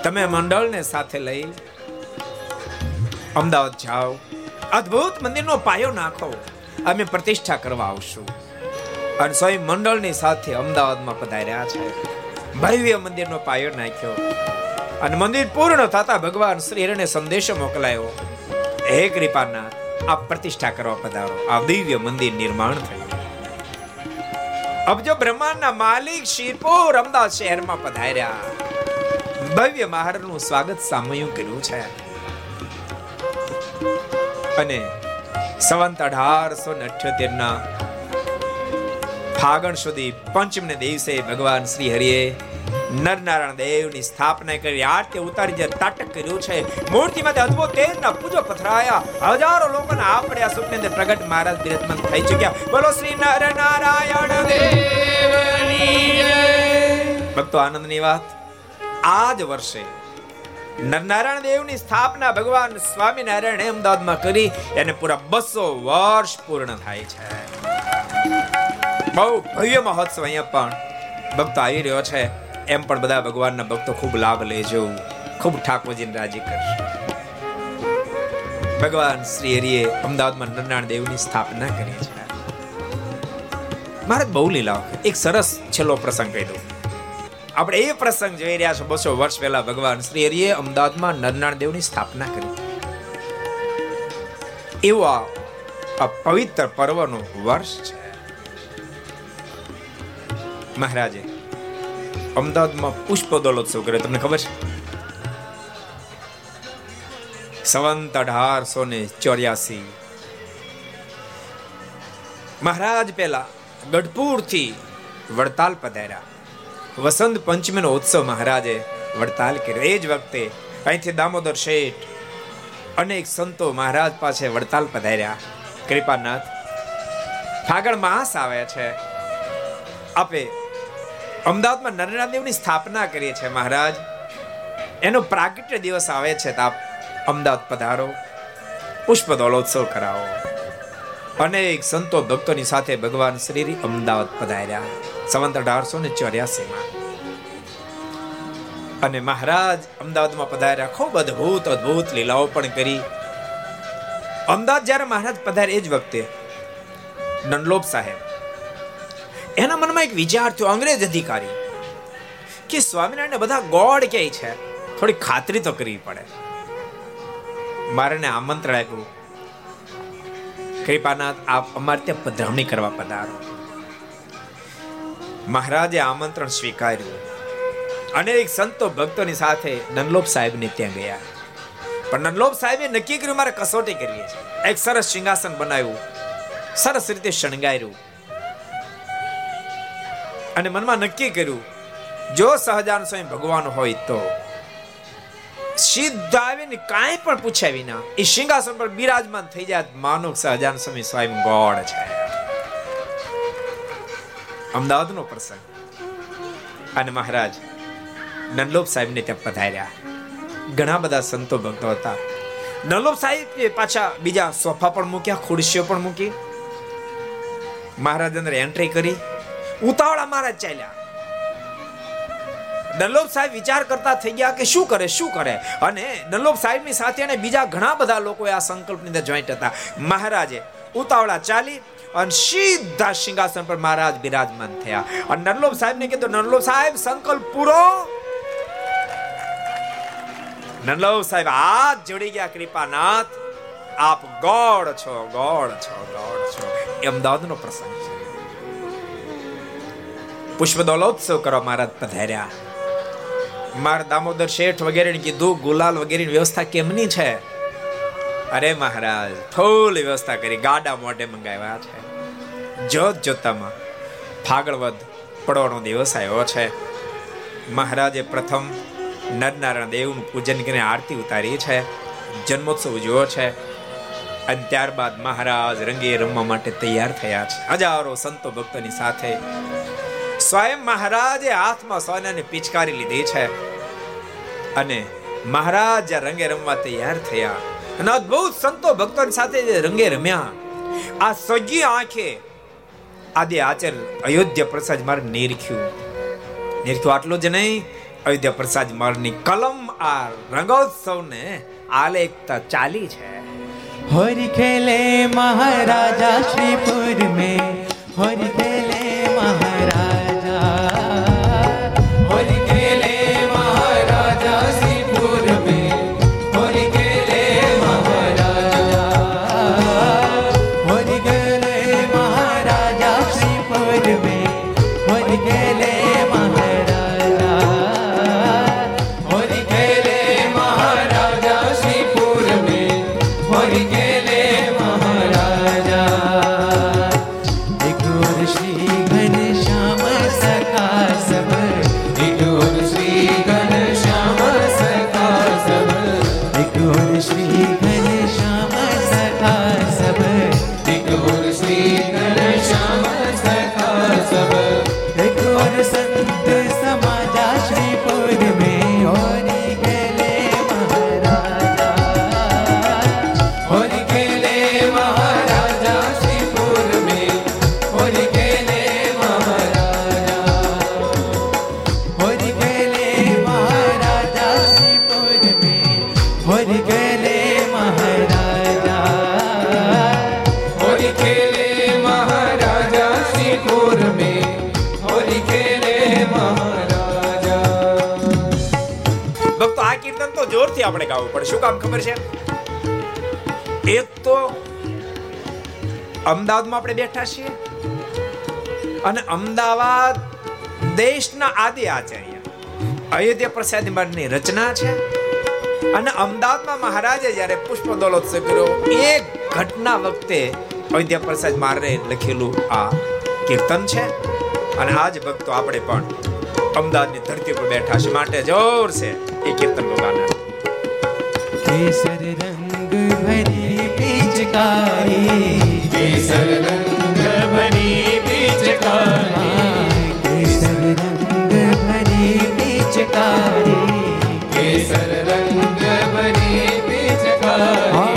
તમે મંડળને સાથે લઈ અમદાવાદ જાઓ. અદ્ભુત મંદિરનો પાયો નાખો. અમે પ્રતિષ્ઠા કરવા આવશું. અને સ્વયં મંડળની સાથે અમદાવાદમાં પધાર્યા છે. ભવ્ય મંદિરનો પાયો નાખ્યો. અને મંદિર પૂર્ણ થતા ભગવાન શ્રી હરણે સંદેશો મોકલાયો. હે કૃપાના, આપ પ્રતિષ્ઠા કરવા પધારો. આ દિવ્ય મંદિર નિર્માણ થયું. અબજો બ્રહ્માંડના માલિક શિરપુર અમદાવાદ શહેરમાં પધાર્યા. ભવ્ય મહારાજનું સ્વાગત સામયું કર્યું છે. અને સંવંત અઢારસો ને અઠ્યોતેર ના ફાગણ સુધી પંચમને દિવસે ભગવાન શ્રી હરિએ નરનારાયણ દેવની સ્થાપના કરી, આરતી ઉતારી જે તાટક કર્યું છે. મૂર્તિમાંથી અદ્ભુત તેજના પૂજો પથરાયા. હજારો લોકોને આ સુખની અંદર પ્રગટ મહારાજ બિરાજમાન થઈ ચુક્યા. બોલો શ્રી નરનારાયણ ભક્તો આનંદની વાત. આ જ વર્ષે નરનારાયણ દેવની સ્થાપના ભગવાન સ્વામિનારાયણ અમદાવાદમાં કરી એને પૂરા બસો વર્ષ પૂર્ણ થાય છે. બહુ ભવ્ય મહોત્સવ અહીંયા પણ ભક્તો આવી રહ્યો છે. એમ પણ બધા ભગવાનના ભક્તો ખૂબ લાભ લેજો. ખૂબ ઠાકોરજીને રાજી કરશે ભગવાન શ્રી હરિએ અમદાવાદમાં નરનારાયણ દેવની સ્થાપના કરી છે. મારે બહુ લીલા એક સરસ છેલ્લો પ્રસંગ કહી દઉં. આપણે એ પ્રસંગ જોઈ રહ્યા છો. બસો વર્ષ પહેલા ભગવાન શ્રી હરિએ અમદાવાદમાં નરનાળ દેવની સ્થાપના કરી. એવો આ પવિત્ર પર્વનો વર્ષ છે. મહારાજે અમદાવાદમાં પુષ્પ દોલોત્સવ કર્યો. તમને ખબર છે? સંવંત અઢારસો ને ચોર્યાસી. મહારાજ પેલા ગઢપુરથી વડતાલ પધાર્યા. વસંત પંચમીનો ઉત્સવ મહારાજે વડતાલ કર્યો. એ જ વખતે અહીંથી દામોદર શેઠ અનેક સંતો મહારાજ પાસે વડતાલ પધાર્યા. કૃપાનાથ, ફાગણ માસ આવે છે. આપે અમદાવાદમાં નરેન્દ્રદેવની સ્થાપના કરીએ છીએ મહારાજ. એનો પ્રાગટ્ય દિવસ આવે છે તો આપ અમદાવાદ પધારો. પુષ્પ દોલોત્સવ કરાવો. અનેક સંતો ભક્તોની સાથે ભગવાન શ્રી અમદાવાદ પધાર્યા. સંવંત અઢારસો ને ચોર્યાસી માં અને મહારાજ અમદાવાદમાં પધાર્યા. ખૂબ અદભુત અદભુત લીલાઓ પણ કરી. અમદાવાદ જ્યારે મહારાજ પધારે એ જ વખતે, નંદલોપ સાહેબ, એના મનમાં એક વિચાર થયો, અંગ્રેજ અધિકારી, કે સ્વામિનારાયણ બધા ગોડ કે છે. થોડી ખાતરી તો કરવી પડે. મારે આમંત્રણ આપ્યું. કૃપાનાથ, આપ અમારે ત્યાં પધરામણી કરવા પધારો. મહારાજે આમંત્રણ સ્વીકાર્યું. અનેક સંતો ભક્તોની સાથે નંદલોપ સાહેબને ત્યાં ગયા. પણ નંદલોપ સાહેબે નક્કી કર્યું, મારે કસોટી કરીએ છે. એક સરસ સિંહાસન બનાવ્યું. સરસ રીતે શણગાર્યું. અને મનમાં નક્કી કર્યું, જો સહજાન સ્વયં ભગવાન હોય તો સીધા આવીને કાંઈ પણ પૂછ્યા વિના એ સિંહાસન પર બિરાજમાન થઈ જાય માનો સહજાન સ્વામી સ્વયં ગોડ છે. અમદાવાદનો પ્રસંગ. અને મહારાજ, નંદલોપ સાહેબને ત્યાં પધાર્યા. ઘણા બધા સંતો ભક્તો હતા. નંદલોપ સાહેબ પાછા બીજા સોફા પણ મૂક્યા, ખુરશીઓ પણ મૂકી. મહારાજ અંદર એન્ટ્રી કરી. ઉતાવળા મહારાજ ચાલ્યા. નલ્લોબ સાહેબ વિચાર કરતા થઈ ગયા કે શું કરે શું કરે? અને નલ્લોબ સાહેબની સાથે અને બીજા ઘણા બધા લોકો આ સંકલ્પની અંદર જોઈન્ટ હતા. મહારાજે ઉતાવળા ચાલી અને સીધા સિંહાસન પર મહારાજ બિરાજમાન થયા. અને નરલોબ સાહેબ ને કીધું નરલોબ સાહેબ, સંકલ્પ પૂરો. નરલોબ સાહેબ હાથ જોડી ગયા, કૃપાનાથ, આપ ગોળ છો ગોળ છો ગોળ છો. એ અમદાવાદનો પ્રસંગ છે. પુષ્પ દોલોત્સવ કરવા મહારાજ પધાર્યા. મારા દામોદર શેઠ વગેરે કીધું, ગુલાલ વગેરેની વ્યવસ્થા કેમની છે? અરે મહારાજ ફૂલ વ્યવસ્થા કરી, ગાડા મોઢે મંગાવ્યા છે. જોત જોતામાં ફાગળવદ પડવાનો દિવસ આવ્યો છે. મહારાજે પ્રથમ નરનારાયણ દેવનું પૂજન કરીને આરતી ઉતારી છે, જન્મોત્સવ ઉજવ્યો છે, અને ત્યારબાદ મહારાજ રંગે રમવા માટે તૈયાર થયા છે. હજારો સંતો ભક્તોની સાથે સ્વયં મહારાજે હાથમાં સોનાની પિચકારી લીધી છે. અને મહારાજ રંગે રમવા તૈયાર થયા અને અદભુત સંતો ભક્તોની સાથે રંગે રમ્યા, આ સજી આંખે આદે આચર અયોધ્યા પ્રસાદ માર નિરખ્યું. નિરખ્યું આટલું જ નહીં, અયોધ્યા પ્રસાદ મારની કલમ આ રંગોત્સવને આલેખતા ચાલી છે. હરી ખેલે મહારાજા શ્રીપુર में હરી ખેલે અદભુત કામ ખબર છે? એક તો અમદાવાદમાં આપણે બેઠા છીએ અને અમદાવાદ દેશના આદિ આચાર્ય. અયોધ્યા પ્રસાદ મઠની રચના છે અને અમદાવાદમાં મહારાજે જ્યારે પુષ્પ દોલોત્સવ કર્યો એ ઘટના વખતે અયોધ્યા પ્રસાદ મારે લખેલું આ કીર્તન છે. અને આજ ભક્તો આપણે પણ અમદાવાદની ધરતી પર બેઠા છે. માટે જોર છે એ કીર્તન ભગવાન કેસર રંગ ભરી પિચકારી કેસર રંગ ભરી પિચકારી કેસર રંગ ભરી પિચકારી કેસર રંગ ભરી પિચકારી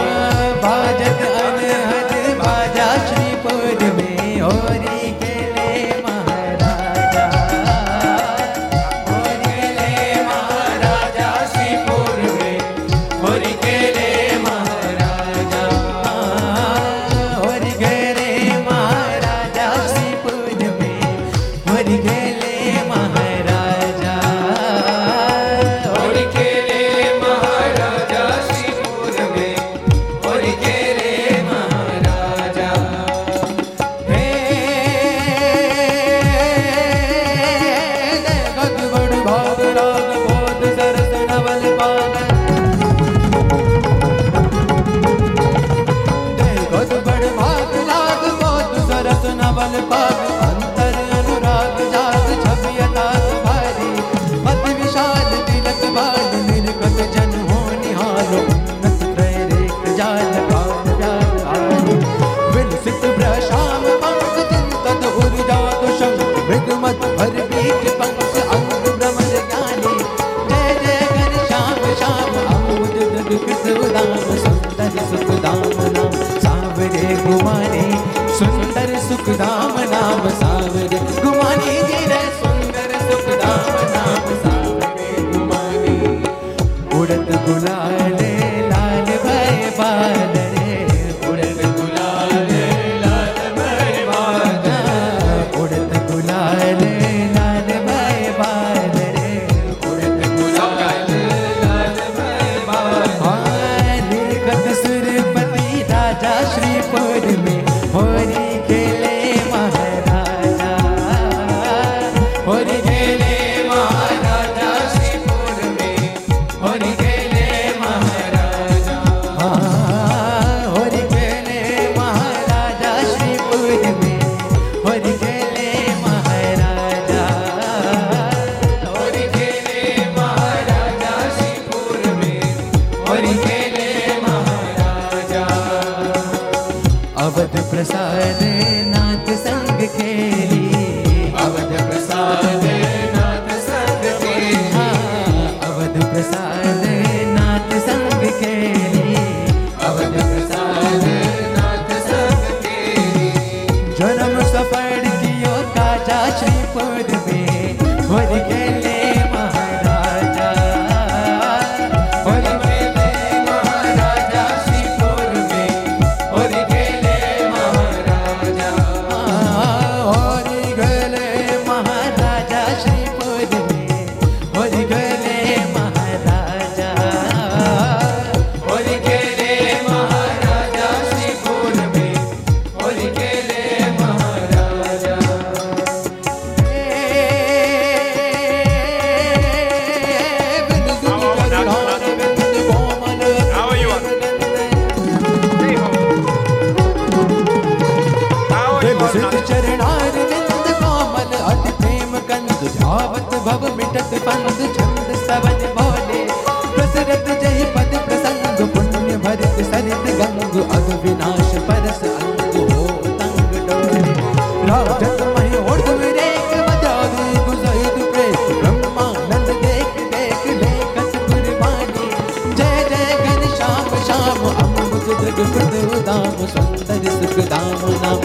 Vrindavan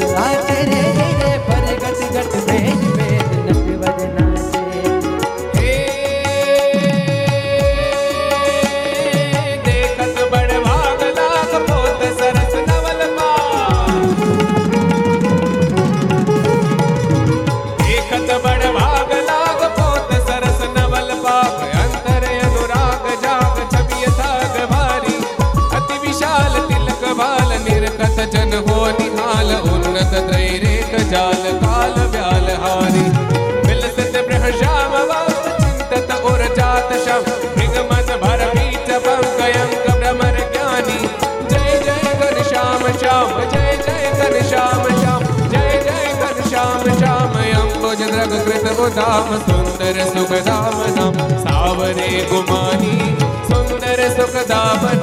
来 સુખધામ ધામ સાવરે ગુમાની સુંદર સુખધામ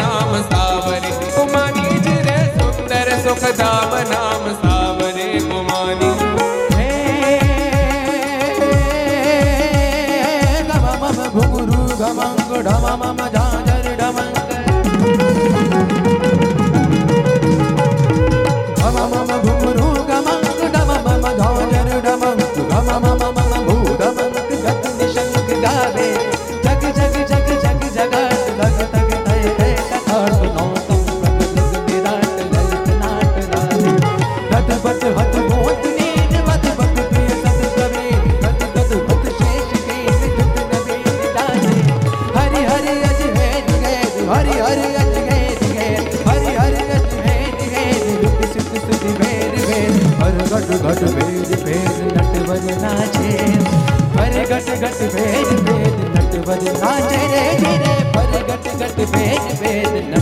जग भेद भेद न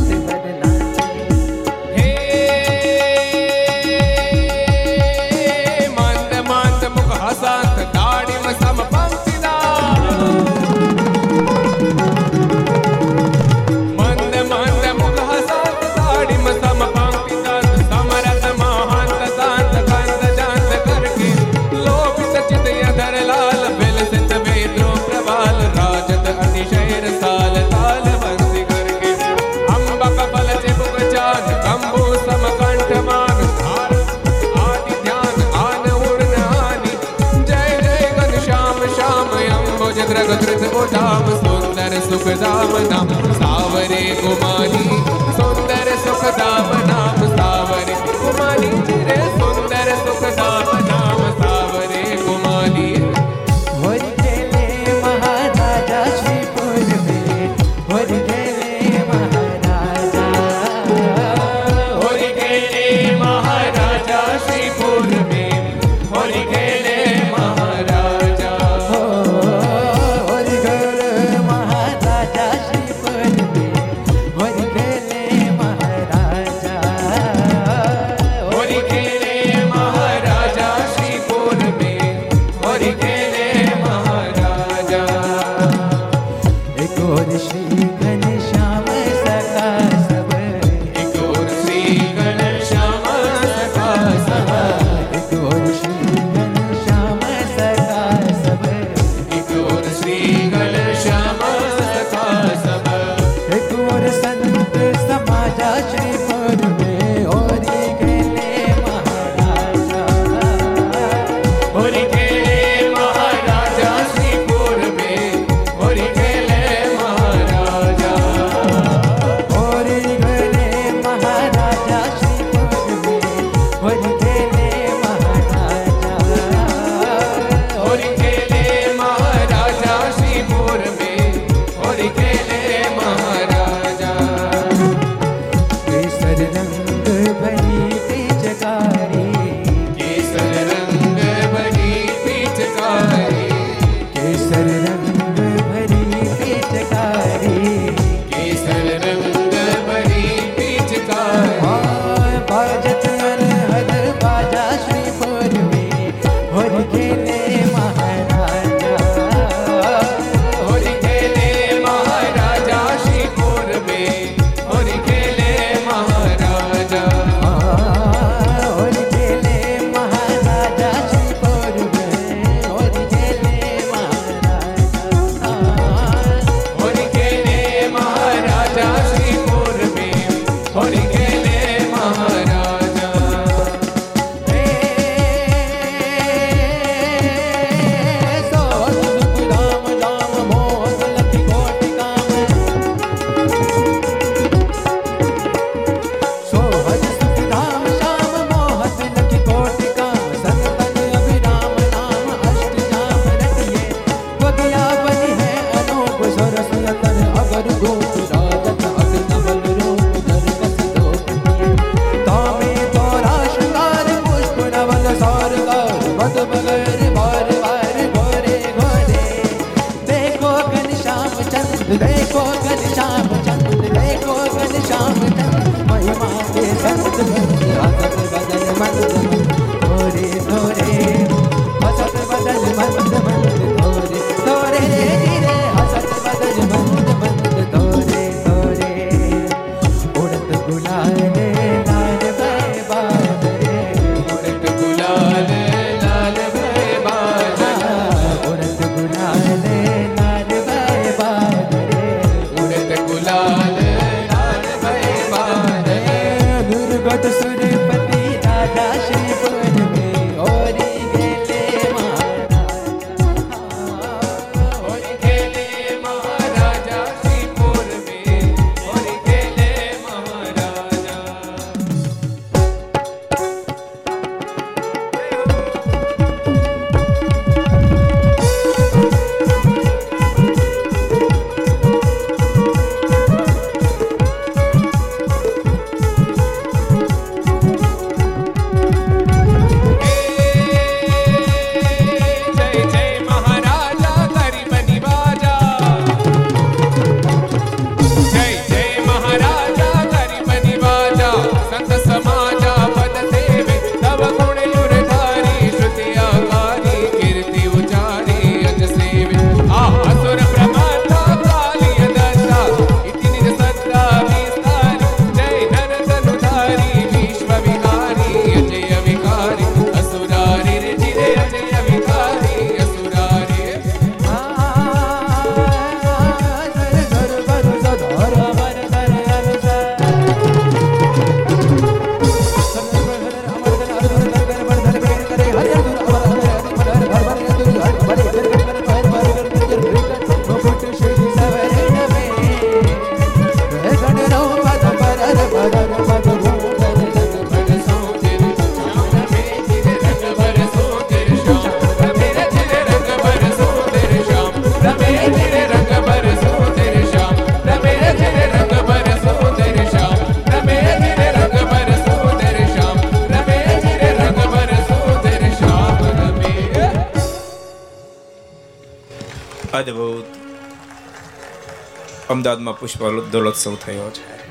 અમદાવાદમાં પુષ્પ દોલોત્સવ થયો છે.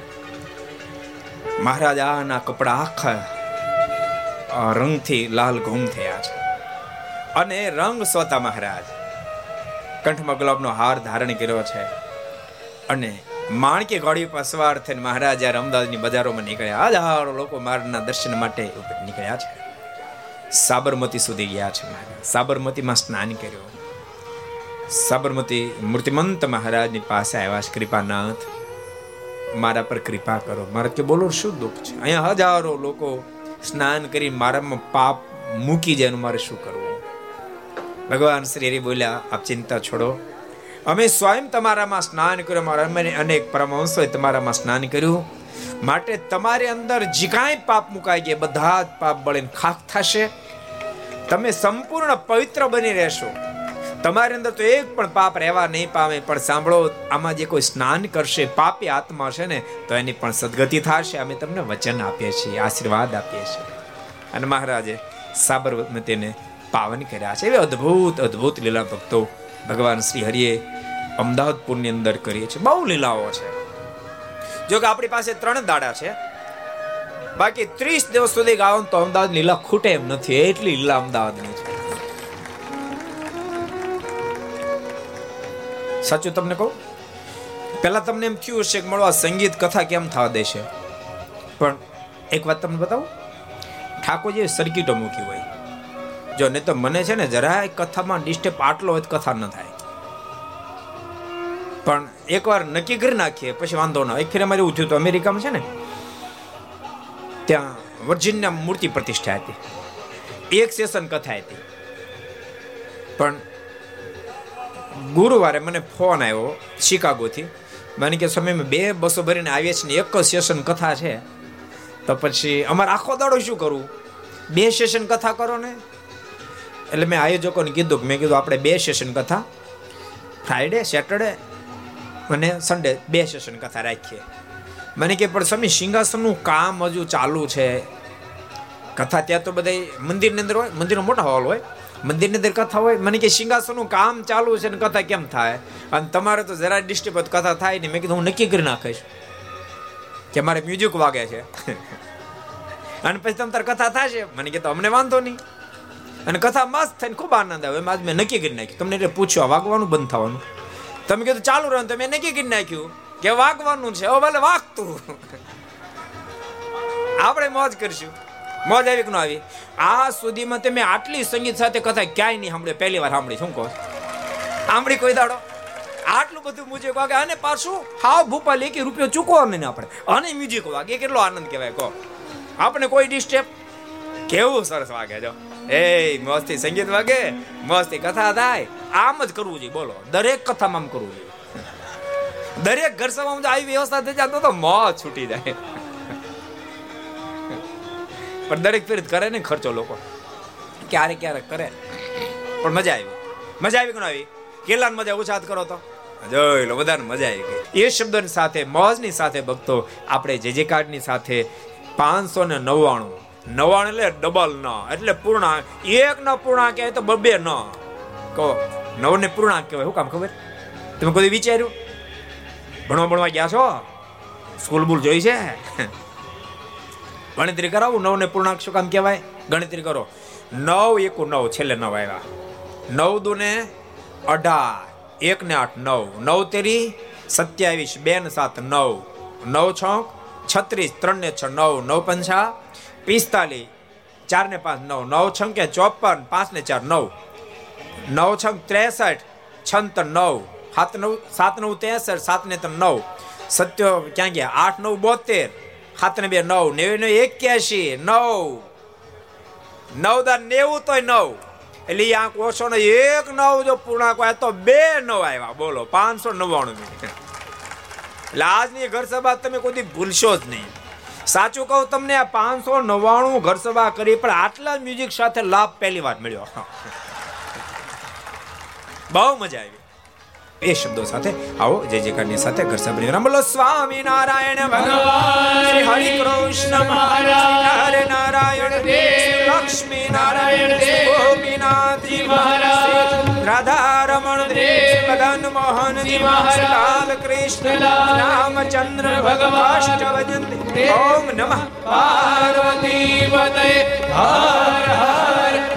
મહારાજાના કપડા આખા રંગથી લાલ ઘૂમ થયા છે. અને રંગ સોતા મહારાજ. કંઠમાં ગુલાબનો હાર ધારણ કર્યો છે. અને માણકી ઘોડી પર સવાર થઈને મહારાજ જ્યારે અમદાવાદની બજારોમાં નીકળ્યા, હજારો લોકો મારના દર્શન માટે નીકળ્યા છે. સાબરમતી સુધી ગયા છે મહારાજ. સાબરમતીમાં સ્નાન કર્યું. સાબરમતી મૂર્તિમંત મહારાજની પાસે આવ્યા છે, કૃપાનાથ. મારા પર કૃપા કરો. મારે કે બોલો, શું દુઃખ છે? અહીંયા હજારો લોકો સ્નાન કરી મારામાં પાપ મૂકી જાય મારે શું કરવું? ભગવાન શ્રી હરિ બોલ્યા, આપ ચિંતા છોડો. અમે સ્વયં તમારામાં સ્નાન કર્યું મારા અમે અનેક પરમહંસોએ તમારામાં સ્નાન કર્યું. માટે તમારી અંદર જે કાંઈ પાપ મુકાઈ ગયા, બધા જ પાપ બળીને ખાખ થશે. તમે સંપૂર્ણ પવિત્ર બની રહેશો. તમારી અંદર તો એક પણ પાપ રહેવા નહીં પામે, પણ સાંભળો, આમાં જે કોઈ સ્નાન કરશે, પાપી આત્મા છે ને, તો એની પણ સદગતિ થશે. અમે તમને વચન આપીએ છીએ, આશીર્વાદ આપીએ છીએ. અને મહારાજે સાબરમતીને પાવન કર્યા છે. એવી અદ્ભુત અદ્ભુત લીલા ભક્તો ભગવાન શ્રી હરિએ અમદાવાદપુરની અંદર કરીએ છીએ. બહુ લીલાઓ છે. જો કે આપણી પાસે ત્રણ દાડા છે. બાકી ત્રીસ દિવસ સુધી ગાવ તો અમદાવાદ લીલા ખૂટે એમ નથી. એટલી લીલા અમદાવાદની છે. સાચું તમને કહું? પહેલા તમને એમ થયું હશે કે મળવા સંગીત કથા કેમ થવા દેશે પણ એક વાત તમને બતાવું? ઠાકોરજીએ સર્કિટો મૂકી હોય. જો નહીં તો મને છે ને જરાય કથામાં ડિસ્ટર્બ આટલો હોય કથા ન થાય. પણ એકવાર નક્કી કરી નાખીએ, પછી વાંધો ના એક ફેર અમારે એવું હતું અમેરિકામાં છે ને, ત્યાં વર્જિનના મૂર્તિ પ્રતિષ્ઠા હતી. એક સેશન કથા હતી. પણ ગુરુવારે મને ફોન આવ્યો શિકાગોથી. મને કે સમય બે બસો ભરીને આવીએ છીએ એક જ સેશન કથા છે. તો પછી અમારે આખો દાડો શું કરવું? બે સેશન કથા કરો ને? એટલે મેં આયોજકોને કીધું કે, મેં કીધું, આપણે બે સેશન કથા ફ્રાઈડે સેટરડે અને સન્ડે બે સેશન કથા રાખીએ. મને કે, પણ સ્વામી, સિંહાસનનું કામ હજુ ચાલુ છે. કથા ત્યાં તો બધા મંદિરની અંદર હોય, મંદિરનો મોટા હોલ હોય. મંદિરની અંદર કથા હોય, મને કે સિંહાસનનું કામ ચાલુ છે ને કથા કેમ થાય? અને તમારે તો જરા ડિસ્ટર્બ કથા થાય ને મેં કીધું, હું નક્કી કરી નાખીશ કે મારે મ્યુઝિક વાગે છે. અને પછી તમે તારે કથા થશે? મને કે તો અમને વાંધો નહીં. અને કથા મસ્ત થઈને ખૂબ આનંદ આવે એમાં મેં નક્કી કરી નાખ્યું. તમને એટલે પૂછ્યું વાગવાનું બંધ થવાનું? તમે કીધું, ચાલુ રહે. તમે નક્કી કરી નાખ્યું કે વાગવાનું છે. હવે ભલે વાગતું. આપણે મોજ કરશું. મોજ આવી ન આવી? આ સુધીમાં તમે આટલી સંગીત સાથે કથા ક્યાંય નહીં સાંભળે. પહેલી વાર સાંભળી, શું કહો સાંભળી કોઈ દાડો? આટલું બધું મ્યુઝિક વાગે. અને પાછું હાવ ભૂપા લેકી રૂપિયો ચૂકવો નહીં આપણે. અને મ્યુઝિક વાગે. કેટલો આનંદ કહેવાય, કહો. આપણે કોઈ ડિસ્ટેપ કેવું સરસ વાગે જો. એ મસ્તી સંગીત વાગે, મસ્તી કથા થાય. આમ જ કરવું જોઈએ, બોલો. દરેક કથામાં આમ કરવું જોઈએ. દરેક ઘર સભામાં આવી વ્યવસ્થા થઈ જાય તો મોજ છૂટી જાય. પણ દરેક પીરિત કરે ને ખર્ચો લોકો. ક્યારેક ક્યારેક કરે. પણ મજા આવી. મજા આવી કે ન આવી? કેટલા મજા ઓછા કરો તો. જોઈ લો, બધાને મજા આવી ગઈ. એ શબ્દની સાથે, મોજની સાથે ભક્તો આપણે જે જે કાર્ડની સાથે પાંચસો ને નવ્વાણું. નવ્વાણું એટલે ડબલ ન, એટલે પૂર્ણાંક એક ન પૂર્ણાંક કહેવાય તો બબે ન. કહો નવ ને પૂર્ણાંક કહેવાય. શું કામ ખબર? તમે કોઈ વિચાર્યું? ભણવા ભણવા ગયા છો? સ્કૂલ બુલ જોઈ છે? ગણતરી કરાવું નવ ને પૂર્ણાંક શું કામ કહેવાય? ગણતરી કરો. નવ એકુ નવ, છેલ્લે નવ આવ્યા. નવ દુ ને અઢાર, એક ને આઠ, નવ. નવ તેરી, સત્યાવીસ, બે ને સાત, નવ. નવ છ છત્રીસ, ત્રણ ને છ, નવ. નવ પંચા, પિસ્તાલીસ, ચાર ને પાંચ, નવ. નવ છંકે ચોપન, પાંચ ને ચાર, નવ. નવ છંક ત્રેસઠ છંત નવ. સાત નવ સાત નવ ત્રેસઠ, સાત ને ત્રણ નવ. સત્યો ક્યાં ગયા? આઠ નવ બોતેર. સાત બે નવ નેવું ને એક્યાસી નવ નવ દા નેવું તોય નવ એટલે એ આંક ઓછો ને એક નવ જો પૂર્ણાંક હોય તો બે નવ આવ્યા બોલો પાંચસો નવ્વાણું એટલે આજની ઘર સભા તમે કોઈ ભૂલશો જ નહીં સાચું કહું તમને આ પાંચસો નવ્વાણું ઘર સભા કરી પણ આટલા મ્યુઝિક સાથે લાભ પહેલી વાર મળ્યો બહુ મજા આવી એ શબ્દો સાથે આવો જય જયકારની સાથે ઘર સાંભળી રામ સ્વામી નારાયણ ભગવાન શ્રી હરિ કૃષ્ણ મહારાજ નારાયણ લક્ષ્મી નારાયણ દેવ. ગોપીનાથજી મહારાજ. રાધા રમણ દેવ. મદન મોહન જી મહારાજ. લાલ કૃષ્ણ રામચંદ્ર ભગવાન. ઓમ નમઃ. પાર્વતી પતય હર હર